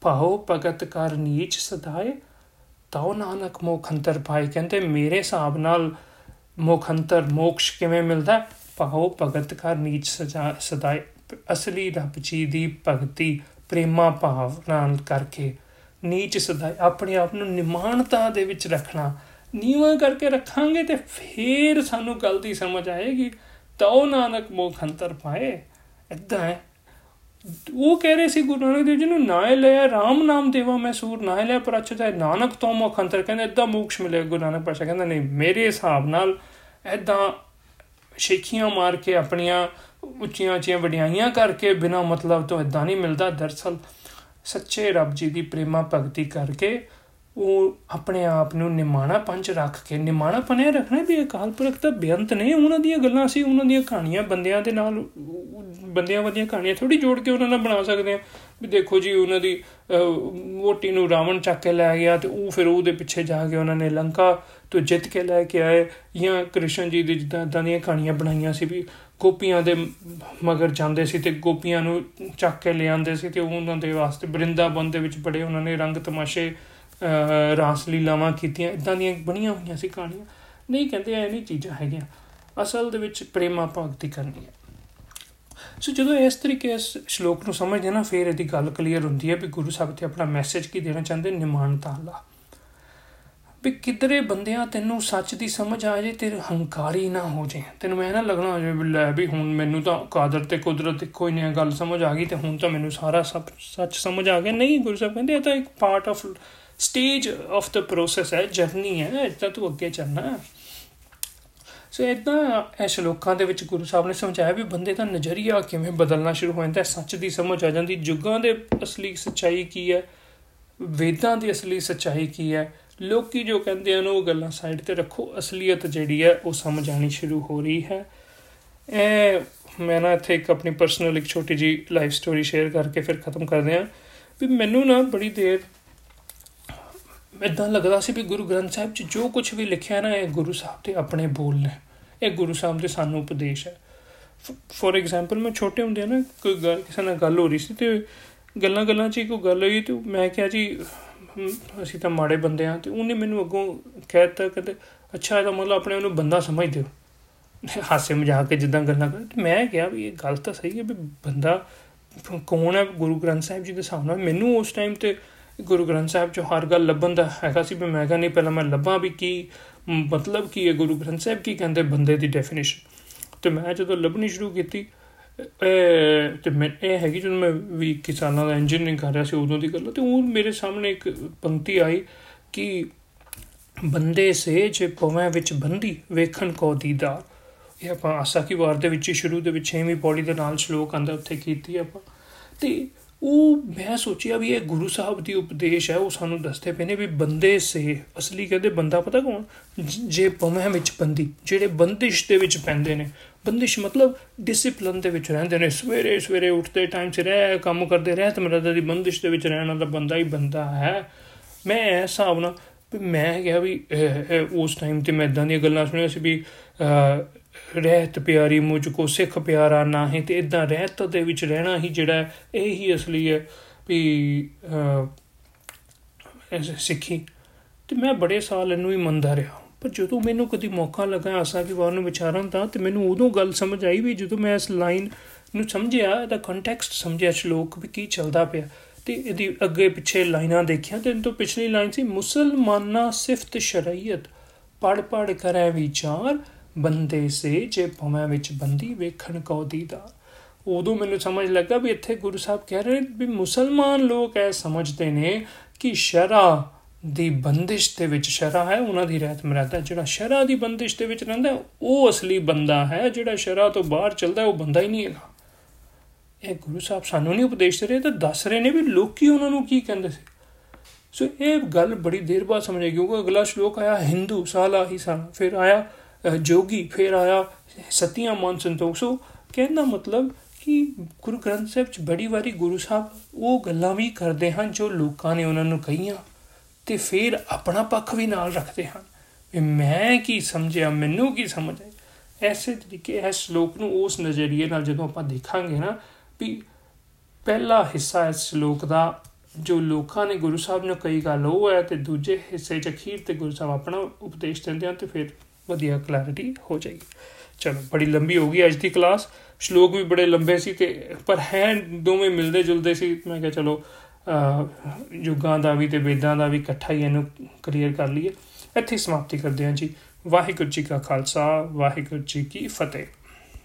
ਭਾਉ ਭਗਤ ਕਰ ਨੀਚ ਸਦਾਏ ਤਾਉ ਨਾਨਕ ਮੋਖੰਤਰ ਪਾਈ ਕਹਿੰਦੇ, ਮੇਰੇ ਹਿਸਾਬ ਨਾਲ ਮੋਖੰਤਰ ਮੋਕਸ਼ ਕਿਵੇਂ ਮਿਲਦਾ? ਪਾਹੋ ਭਗਤ ਕਰ ਨੀਚ ਸਜਾ ਸਦਾਈ ਅਸਲੀ ਰੱਬ ਜੀ ਦੀ ਭਗਤੀ, ਪ੍ਰੇਮਾ ਭਾਵ ਨਾਲ ਕਰਕੇ। ਨੀਚ ਸਦਾਈ ਆਪਣੇ ਆਪ ਨੂੰ ਨਿਮਾਨਤਾ ਦੇ ਵਿੱਚ ਰੱਖਣਾ। ਨੀਵਾ ਕਰਕੇ ਰੱਖਾਂਗੇ ਤੇ ਫੇਰ ਸਾਨੂੰ ਗੱਲ ਦੀ ਸਮਝ ਆਏਗੀ। ਤਾਉ ਨਾਨਕ ਮੋਖੰਤਰ ਪਾਏ। ਇਦਾਂ ਹੈ। ਉਹ ਕਹਿ ਰਹੇ ਸੀ ਗੁਰੂ ਨਾਨਕ ਦੇਵ ਜੀ ਨੂੰ, ਨਾ ਲਿਆ, ਰਾਮ ਨਾਮ ਦੇਵਾ ਮੈਂ ਸੂਰ, ਨਾ ਲਿਆ ਪਰ ਅੱਛਾ ਚਾਹੇ ਨਾਨਕ ਤੋਂ ਮੁਖ ਅੰਤਰ ਕਹਿੰਦੇ ਇਦਾਂ ਮੋਕਸ਼ ਮਿਲੇ ਗੁਰੂ ਨਾਨਕ ਪਾਸ਼ਾ ਕਹਿੰਦਾ, ਨਹੀਂ, ਮੇਰੇ ਹਿਸਾਬ ਨਾਲ ਇਦਾਂ ਸ਼ੇਖੀਆਂ ਮਾਰ ਕੇ ਆਪਣੀਆਂ ਉੱਚੀਆਂ ਉੱਚੀਆਂ ਵਡਿਆਈਆਂ ਕਰਕੇ ਬਿਨਾ ਮਤਲਬ ਤੋਂ ਇਦਾਂ ਨਹੀਂ ਮਿਲਦਾ। ਦਰਸਲ ਸੱਚੇ ਰੱਬ ਜੀ ਦੀ ਪ੍ਰੇਮਾ ਭਗਤੀ ਕਰਕੇ ਉਹ ਆਪਣੇ ਆਪ ਨੂੰ ਨਿਮਾਣਾ ਪੰਜ ਰੱਖ ਕੇ ਨਿਮਾਣਾ ਪਨੇ ਰੱਖਣਾ ਵੀ ਅਕਾਲ ਪੁਰਖ ਦਾ ਬੇਅੰਤ ਨੇ, ਉਹਨਾਂ ਦੀਆਂ ਗੱਲਾਂ ਸੀ ਉਹਨਾਂ ਦੀਆਂ ਕਹਾਣੀਆਂ ਬੰਦਿਆਂ ਦੇ ਨਾਲ, ਬੰਦਿਆਂ ਵਧੀਆਂ ਕਹਾਣੀਆਂ ਥੋੜੀ ਜੋੜ ਕੇ ਉਹਨਾਂ ਨਾਲ ਬਣਾ ਸਕਦੇ ਆ ਵੀ ਦੇਖੋ ਜੀ, ਉਹਨਾਂ ਦੀ ਮੋਟੀ ਨੂੰ ਰਾਵਣ ਚੱਕ ਕੇ ਲੈ ਗਿਆ ਤੇ ਉਹ ਫਿਰ ਉਹਦੇ ਪਿੱਛੇ ਜਾ ਕੇ ਉਹਨਾਂ ਨੇ ਲੰਕਾ ਤੋਂ ਜਿੱਤ ਕੇ ਲੈ ਕੇ ਆਏ। ਜਾਂ ਕ੍ਰਿਸ਼ਨ ਜੀ ਦੀ ਜਿੱਦਾਂ ਇਦਾਂ ਦੀਆਂ ਕਹਾਣੀਆਂ ਬਣਾਈਆਂ ਸੀ ਵੀ ਗੋਪੀਆਂ ਦੇ ਮਗਰ ਜਾਂਦੇ ਸੀ ਤੇ ਗੋਪੀਆਂ ਨੂੰ ਚੱਕ ਕੇ ਲਿਆਂਦੇ ਸੀ ਤੇ ਉਹਨਾਂ ਦੇ ਵਾਸਤੇ ਬ੍ਰਿੰਦਾਵਨ ਦੇ ਵਿੱਚ ਬੜੇ ਉਹਨਾਂ ਨੇ ਰੰਗ ਤਮਾਸ਼ੇ ਰਾਸ ਲੀਲਾਵਾਂ ਕੀਤੀਆਂ ਇਦਾਂ ਦੀਆਂ ਬਣੀਆਂ ਹੋਈਆਂ ਸੀ ਕਹਾਣੀਆਂ। ਨਹੀਂ ਕਹਿੰਦੇ ਐ ਨਹੀਂ ਚੀਜ਼ਾਂ ਹੈਗੀਆਂ। ਅਸਲ ਦੇ ਵਿੱਚ ਪ੍ਰੇਮਾ ਭਗਤੀ ਕਰਨੀ ਹੈ ਸੋ ਜਦੋਂ ਇਸ ਤਰੀਕੇ ਇਸ ਸ਼ਲੋਕ ਨੂੰ ਸਮਝਦੇ ਨਾ, ਫਿਰ ਇਹਦੀ ਗੱਲ ਕਲੀਅਰ ਹੁੰਦੀ ਹੈ ਵੀ ਗੁਰੂ ਸਾਹਿਬ ਤੇ ਆਪਣਾ ਮੈਸੇਜ ਕੀ ਦੇਣਾ ਚਾਹੁੰਦੇ? ਨਿਮਾਨਤਾ ਅੱਲਾ ਵੀ ਕਿਧਰੇ ਬੰਦਿਆਂ ਤੈਨੂੰ ਸੱਚ ਦੀ ਸਮਝ ਆ ਜੇ ਤੇ ਹੰਕਾਰੀ ਨਾ ਹੋ ਜੇ। ਤੈਨੂੰ ਮੈਂ ਨਾ ਲੱਗਣਾ ਹੋ ਜਾਵੇ ਲੈ ਵੀ ਹੁਣ ਮੈਨੂੰ ਤਾਂ ਕਾਦਰ ਤੇ ਕੁਦਰਤ ਕੋਈ ਨਹੀਂ ਗੱਲ ਸਮਝ ਆ ਗਈ ਤੇ ਹੁਣ ਤਾਂ ਮੈਨੂੰ ਸਾਰਾ ਸਭ ਸੱਚ ਸਮਝ ਆ ਗਿਆ। ਨਹੀਂ, ਗੁਰੂ ਸਾਹਿਬ ਕਹਿੰਦੇ ਇਹ ਤਾਂ ਇੱਕ ਪਾਰਟ ਆਫ ਸਟੇਜ ਆਫ ਦਾ ਪ੍ਰੋਸੈਸ ਹੈ ਜਰਨੀ ਹੈ ਇਦਾਂ ਤੂੰ ਅੱਗੇ ਚੱਲਣਾ। ਸੋ ਇਦਾਂ ਇਹ ਸ਼ਲੋਕਾਂ ਦੇ ਵਿੱਚ ਗੁਰੂ ਸਾਹਿਬ ਨੇ ਸਮਝਾਇਆ ਵੀ ਬੰਦੇ ਦਾ ਨਜ਼ਰੀਆ ਕਿਵੇਂ ਬਦਲਣਾ ਸ਼ੁਰੂ ਹੋ ਜਾਂਦਾ ਹੈ, ਸੱਚ ਦੀ ਸਮਝ ਆ ਜਾਂਦੀ, ਜੁਗਾਂ ਦੇ ਅਸਲੀ ਸੱਚਾਈ ਕੀ ਹੈ, ਵੇਦਾਂ ਦੀ ਅਸਲੀ ਸੱਚਾਈ ਕੀ ਹੈ, ਲੋਕੀ ਜੋ ਕਹਿੰਦੇ ਹਨ ਉਹ ਗੱਲਾਂ ਸਾਈਡ ਤੇ ਰੱਖੋ, ਅਸਲੀਅਤ ਜਿਹੜੀ ਹੈ ਉਹ ਸਮਝ ਆਣੀ ਸ਼ੁਰੂ ਹੋ ਰਹੀ ਹੈ। ਇਹ ਮੈਂ ਨਾ ਇੱਥੇ ਇੱਕ ਆਪਣੀ ਪਰਸਨਲ ਇੱਕ ਛੋਟੀ ਜੀ ਲਾਈਫ ਸਟੋਰੀ ਸ਼ੇਅਰ ਕਰਕੇ ਫਿਰ ਖਤਮ ਕਰਦੇ ਆਂ ਵੀ ਮੈਨੂੰ ਨਾ ਬੜੀ ਦੇਰ ਇਦਾਂ ਲੱਗਦਾ ਸੀ ਵੀ ਗੁਰੂ ਗ੍ਰੰਥ ਸਾਹਿਬ 'ਚ ਜੋ ਕੁਝ ਵੀ ਲਿਖਿਆ ਨਾ, ਇਹ ਗੁਰੂ ਸਾਹਿਬ ਦੇ ਆਪਣੇ ਬੋਲ ਨੇ। ਇਹ ਗੁਰੂ ਸਾਹਿਬ ਦੇ ਸਾਨੂੰ ਉਪਦੇਸ਼ ਹੈ। ਫੋਰ ਐਗਜ਼ਾਮਪਲ ਮੈਂ ਛੋਟੇ ਹੁੰਦੇ ਨਾ, ਕੋਈ ਗੱਲ, ਕਿਸੇ ਨਾਲ ਗੱਲ ਹੋ ਰਹੀ ਸੀ ਤੇ ਗੱਲਾਂ ਗੱਲਾਂ 'ਚ ਕੋਈ ਗੱਲ ਹੋਈ ਤੇ ਮੈਂ ਕਿਹਾ ਜੀ ਅਸੀਂ ਤਾਂ ਮਾੜੇ ਬੰਦੇ ਆ ਤੇ ਉਹਨੇ ਮੈਨੂੰ ਅੱਗੋਂ ਕਹਿਤਾ ਕਹਿੰਦੇ, ਅੱਛਾ ਇਹਦਾ ਮਤਲਬ ਆਪਣੇ ਉਹਨੂੰ ਬੰਦਾ ਸਮਝਦੇ ਹੋ ਹਾਸੇ ਮਜ਼ਾਕ ਕੇ ਜਿੱਦਾਂ ਗੱਲਾਂ ਕਰ ਮੈਂ ਕਿਹਾ ਵੀ ਇਹ ਗੱਲ ਤਾਂ ਸਹੀ ਹੈ ਵੀ ਬੰਦਾ ਕੌਣ ਹੈ ਗੁਰੂ ਗ੍ਰੰਥ ਸਾਹਿਬ ਜੀ ਦੇ ਸਾਹਮਣੇ ਮੈਨੂੰ ਉਸ ਟਾਈਮ ਤੇ ਗੁਰੂ ਗ੍ਰੰਥ ਸਾਹਿਬ ਚੋਂ ਹਰ ਗੱਲ ਲੱਭਣ ਦਾ ਹੈਗਾ ਸੀ ਵੀ ਮੈਂ ਕਹਾਂ ਨਹੀਂ, ਪਹਿਲਾਂ ਮੈਂ ਲੱਭਾਂ ਵੀ ਕੀ ਮਤਲਬ ਕੀ ਹੈ ਗੁਰੂ ਗ੍ਰੰਥ ਸਾਹਿਬ ਕੀ ਕਹਿੰਦੇ ਬੰਦੇ ਦੀ ਡੈਫੀਨੇਸ਼ਨ ਤੇ ਮੈਂ ਜਦੋਂ ਲੱਭਣੀ ਸ਼ੁਰੂ ਕੀਤੀ ਤੇ ਮੈਂ ਇਹ ਹੈਗੀ ਜਦੋਂ ਮੈਂ ਵੀ ਕਿਸਾਨਾਂ ਦਾ ਇੰਜੀਨੀਅਰਿੰਗ ਕਰ ਰਿਹਾ ਸੀ ਉਦੋਂ ਦੀ ਗੱਲ, ਤੇ ਉਹ ਮੇਰੇ ਸਾਹਮਣੇ ਇੱਕ ਪੰਕਤੀ ਆਈ ਕਿ ਬੰਦੇ ਸੇ ਜੇ ਪਵੇਂ ਵਿੱਚ ਬੰਦੀ ਵੇਖਣ ਕੋ ਦੀਦਾਰ। ਇਹ ਆਪਾਂ ਆਸਾ ਕੀ ਵਾਰ ਦੇ ਵਿੱਚ ਸ਼ੁਰੂ ਦੇ ਵਿੱਚ 6ਵੀਂ ਪੌੜੀ ਦੇ ਨਾਲ ਸ਼ਲੋਕ ਆਂਦਾ ਉੱਥੇ ਕੀਤੀ ਆਪਾਂ। ਤੇ ਉਹ ਮੈਂ ਸੋਚਿਆ ਵੀ ਇਹ ਗੁਰੂ ਸਾਹਿਬ ਦੀ ਉਪਦੇਸ਼ ਹੈ, ਉਹ ਸਾਨੂੰ ਦੱਸਦੇ ਪਏ ਨੇ ਵੀ ਬੰਦੇ ਸੇ, ਅਸਲੀ ਕਹਿੰਦੇ ਬੰਦਾ ਪਤਾ ਕੌਣ? ਜੇ ਪਵੇਂ ਵਿੱਚ ਬੰਦੀ, ਜਿਹੜੇ ਬੰਦਿਸ਼ ਦੇ ਵਿੱਚ ਪੈਂਦੇ ਨੇ। ਬੰਦਿਸ਼ ਮਤਲਬ ਡਿਸਪਲਿਨ ਦੇ ਵਿੱਚ ਰਹਿੰਦੇ ਨੇ। ਸਵੇਰੇ ਸਵੇਰੇ ਉੱਠਦੇ ਟਾਈਮ ਸਿਰ ਰਹਿ, ਕੰਮ ਕਰਦੇ ਰਹਿ, ਤੇ ਮਰਦਾ ਦੀ ਬੰਦਿਸ਼ ਦੇ ਵਿੱਚ ਰਹਿਣਾ ਦਾ ਬੰਦਾ ਹੀ ਬੰਦਾ ਹੈ। ਮੈਂ ਹਿਸਾਬ ਨਾਲ ਮੈਂ ਕਿਹਾ ਵੀ ਉਸ ਟਾਈਮ ਤੇ ਮੈਂ ਇਦਾਂ ਦੀਆਂ ਗੱਲਾਂ ਸੁਣੀਆਂ ਸੀ ਵੀ ਰਹਿਤ ਪਿਆਰੀ ਮੁਝ ਕੋ ਸਿੱਖ ਪਿਆਰਾ ਨਾ ਹੈ ਤੇ ਇਦਾਂ ਰਹਿਤ ਦੇ ਵਿੱਚ ਰਹਿਣਾ ਹੀ ਜਿਹੜਾ ਇਹ ਹੀ ਅਸਲੀ ਹੈ ਵੀ ਸਿੱਖੀ। ਤੇ ਮੈਂ ਬੜੇ ਸਾਲ ਇਹਨੂੰ ਹੀ ਮੰਨਦਾ ਰਿਹਾ ਪਰ ਜਦੋਂ ਮੈਨੂੰ ਕਦੀ ਮੌਕਾ ਲੱਗਾ ਆਸਾ ਕਿ ਵਾਰ ਨੂੰ ਵਿਚਾਰਨ ਤਾਂ ਤੇ ਮੈਨੂੰ ਉਦੋਂ ਗੱਲ ਸਮਝ ਆਈ ਵੀ ਜਦੋਂ ਮੈਂ ਇਸ ਲਾਈਨ ਨੂੰ ਸਮਝਿਆ, ਇਹਦਾ ਕੰਟੈਕਸਟ ਸਮਝਿਆ ਸ਼ਲੋਕ ਵੀ ਕੀ ਚੱਲਦਾ ਪਿਆ। ਤੇ ਇਹਦੀ ਅੱਗੇ ਪਿੱਛੇ ਲਾਈਨਾਂ ਦੇਖਿਆ, ਤੇ ਤੋਂ ਪਿਛਲੀ ਲਾਈਨ ਸੀ, ਮੁਸਲਮਾਨਾ ਸਿਫਤ ਸ਼ਰੀਅਤ ਪੜ ਪੜ ਕਰੇ ਵਿਚਾਰ ਬੰਦੇ ਸੇ ਜੇ ਭਵੇਂ ਵਿੱਚ ਬੰਦੀ ਵੇਖਣ ਕੋ ਦੀਦਾ। ਉਦੋਂ ਮੈਨੂੰ ਸਮਝ ਲੱਗਾ ਵੀ ਇੱਥੇ ਗੁਰੂ ਸਾਹਿਬ ਕਹਿ ਰਹੇ ਵੀ ਮੁਸਲਮਾਨ ਲੋਕ ਐ ਸਮਝਦੇ ਨੇ ਕਿ ਸ਼ਰਾ ਦੀ ਬੰਦਿਸ਼ ਦੇ ਵਿੱਚ ਸ਼ਰਾ ਹੈ, ਉਹਨਾਂ ਦੀ ਰਹਿਤ ਮਰਾਦਾ ਜਿਹੜਾ ਸ਼ਰਾ ਦੀ ਬੰਦਿਸ਼ ਦੇ ਵਿੱਚ ਰਹਿੰਦਾ ਉਹ ਅਸਲੀ ਬੰਦਾ ਹੈ, ਜਿਹੜਾ ਸ਼ਰਾ ਤੋਂ ਬਾਹਰ ਚੱਲਦਾ ਉਹ ਬੰਦਾ ਹੀ ਨਹੀਂ ਹੈਗਾ। ਇਹ ਗੁਰੂ ਸਾਹਿਬ ਸਾਨੂੰ ਨਹੀਂ ਉਪਦੇਸ਼ ਦੇ ਰਹੇ, ਤਾਂ ਦੱਸ ਰਹੇ ਨੇ ਵੀ ਲੋਕੀ ਉਹਨਾਂ ਨੂੰ ਕੀ ਕਹਿੰਦੇ ਸੀ। ਸੋ ਇਹ ਗੱਲ ਬੜੀ ਦੇਰ ਬਾਅਦ ਸਮਝੇ ਕਿਉਂਕਿ ਅਗਲਾ ਸ਼ਲੋਕ ਆਇਆ, ਹਿੰਦੂ ਸਾਲਾ ਹੀ ਸਾਲਾ ਫਿਰ ਆਇਆ ਜੋਗੀ ਫਿਰ ਆਇਆ, ਸਤਿਆ ਮਨ ਸੰਤੋਖ ਸੋ ਕਹਿੰਦਾ ਮਤਲਬ ਕਿ ਗੁਰੂ ਗ੍ਰੰਥ ਸਾਹਿਬ ਚ ਬੜੀ ਵਾਰੀ ਗੁਰੂ ਸਾਹਿਬ ਉਹ ਗੱਲਾਂ ਵੀ ਕਰਦੇ ਹਨ ਜੋ ਲੋਕਾਂ ਨੇ ਉਹਨਾਂ ਨੂੰ ਕਹੀਆਂ ਤੇ ਫਿਰ ਆਪਣਾ ਪੱਖ ਵੀ ਨਾਲ ਰੱਖਦੇ ਹਨ। ਵੀ ਮੈਂ ਕੀ ਸਮਝਿਆ, ਮੈਨੂੰ ਕੀ ਸਮਝ ਆਈ? ਐਸੇ ਤਰੀਕੇ, ਇਸ ਸ਼ਲੋਕ ਨੂੰ ਉਸ ਨਜ਼ਰੀਏ ਨਾਲ ਜਦੋਂ ਆਪਾਂ ਦੇਖਾਂਗੇ ਨਾ, ਵੀ ਪਹਿਲਾ ਹਿੱਸਾ ਇਸ ਸ਼ਲੋਕ ਦਾ ਜੋ ਲੋਕਾਂ ਨੇ ਗੁਰੂ ਸਾਹਿਬ ਨੂੰ ਕਈ ਗੱਲ, ਉਹ ਹੈ ਤੇ ਦੂਜੇ ਹਿੱਸੇ ਚ ਅਖੀਰ ਤੇ ਗੁਰੂ ਸਾਹਿਬ ਆਪਣਾ ਉਪਦੇਸ਼ ਦਿੰਦੇ ਹਨ ਤੇ ਫਿਰ ਵਧੀਆ ਕਲੈਰਿਟੀ ਹੋ ਜਾਏਗੀ। ਚਲੋ, ਬੜੀ ਲੰਬੀ ਹੋ ਗਈ ਅੱਜ ਦੀ ਕਲਾਸ ਸ਼ਲੋਕ ਵੀ ਬੜੇ ਲੰਬੇ ਸੀ ਤੇ ਪਰ ਹੈ ਦੋਵੇਂ ਮਿਲਦੇ ਜੁਲਦੇ ਸੀ। ਮੈਂ ਕਿਹਾ ਚਲੋ ਯੁੱਗਾਂ ਦਾ ਵੀ ਤੇ ਵੇਦਾਂ ਦਾ ਵੀ ਇਕੱਠਾ ਹੀ ਇਹਨੂੰ ਕਲੀਅਰ ਕਰ ਲਈਏ। ਇੱਥੇ ਸਮਾਪਤੀ ਕਰਦੇ ਹਾਂ ਜੀ। ਵਾਹਿਗੁਰੂ ਜੀ ਕਾ ਖਾਲਸਾ, ਵਾਹਿਗੁਰੂ ਜੀ ਕੀ ਫਤਿਹ।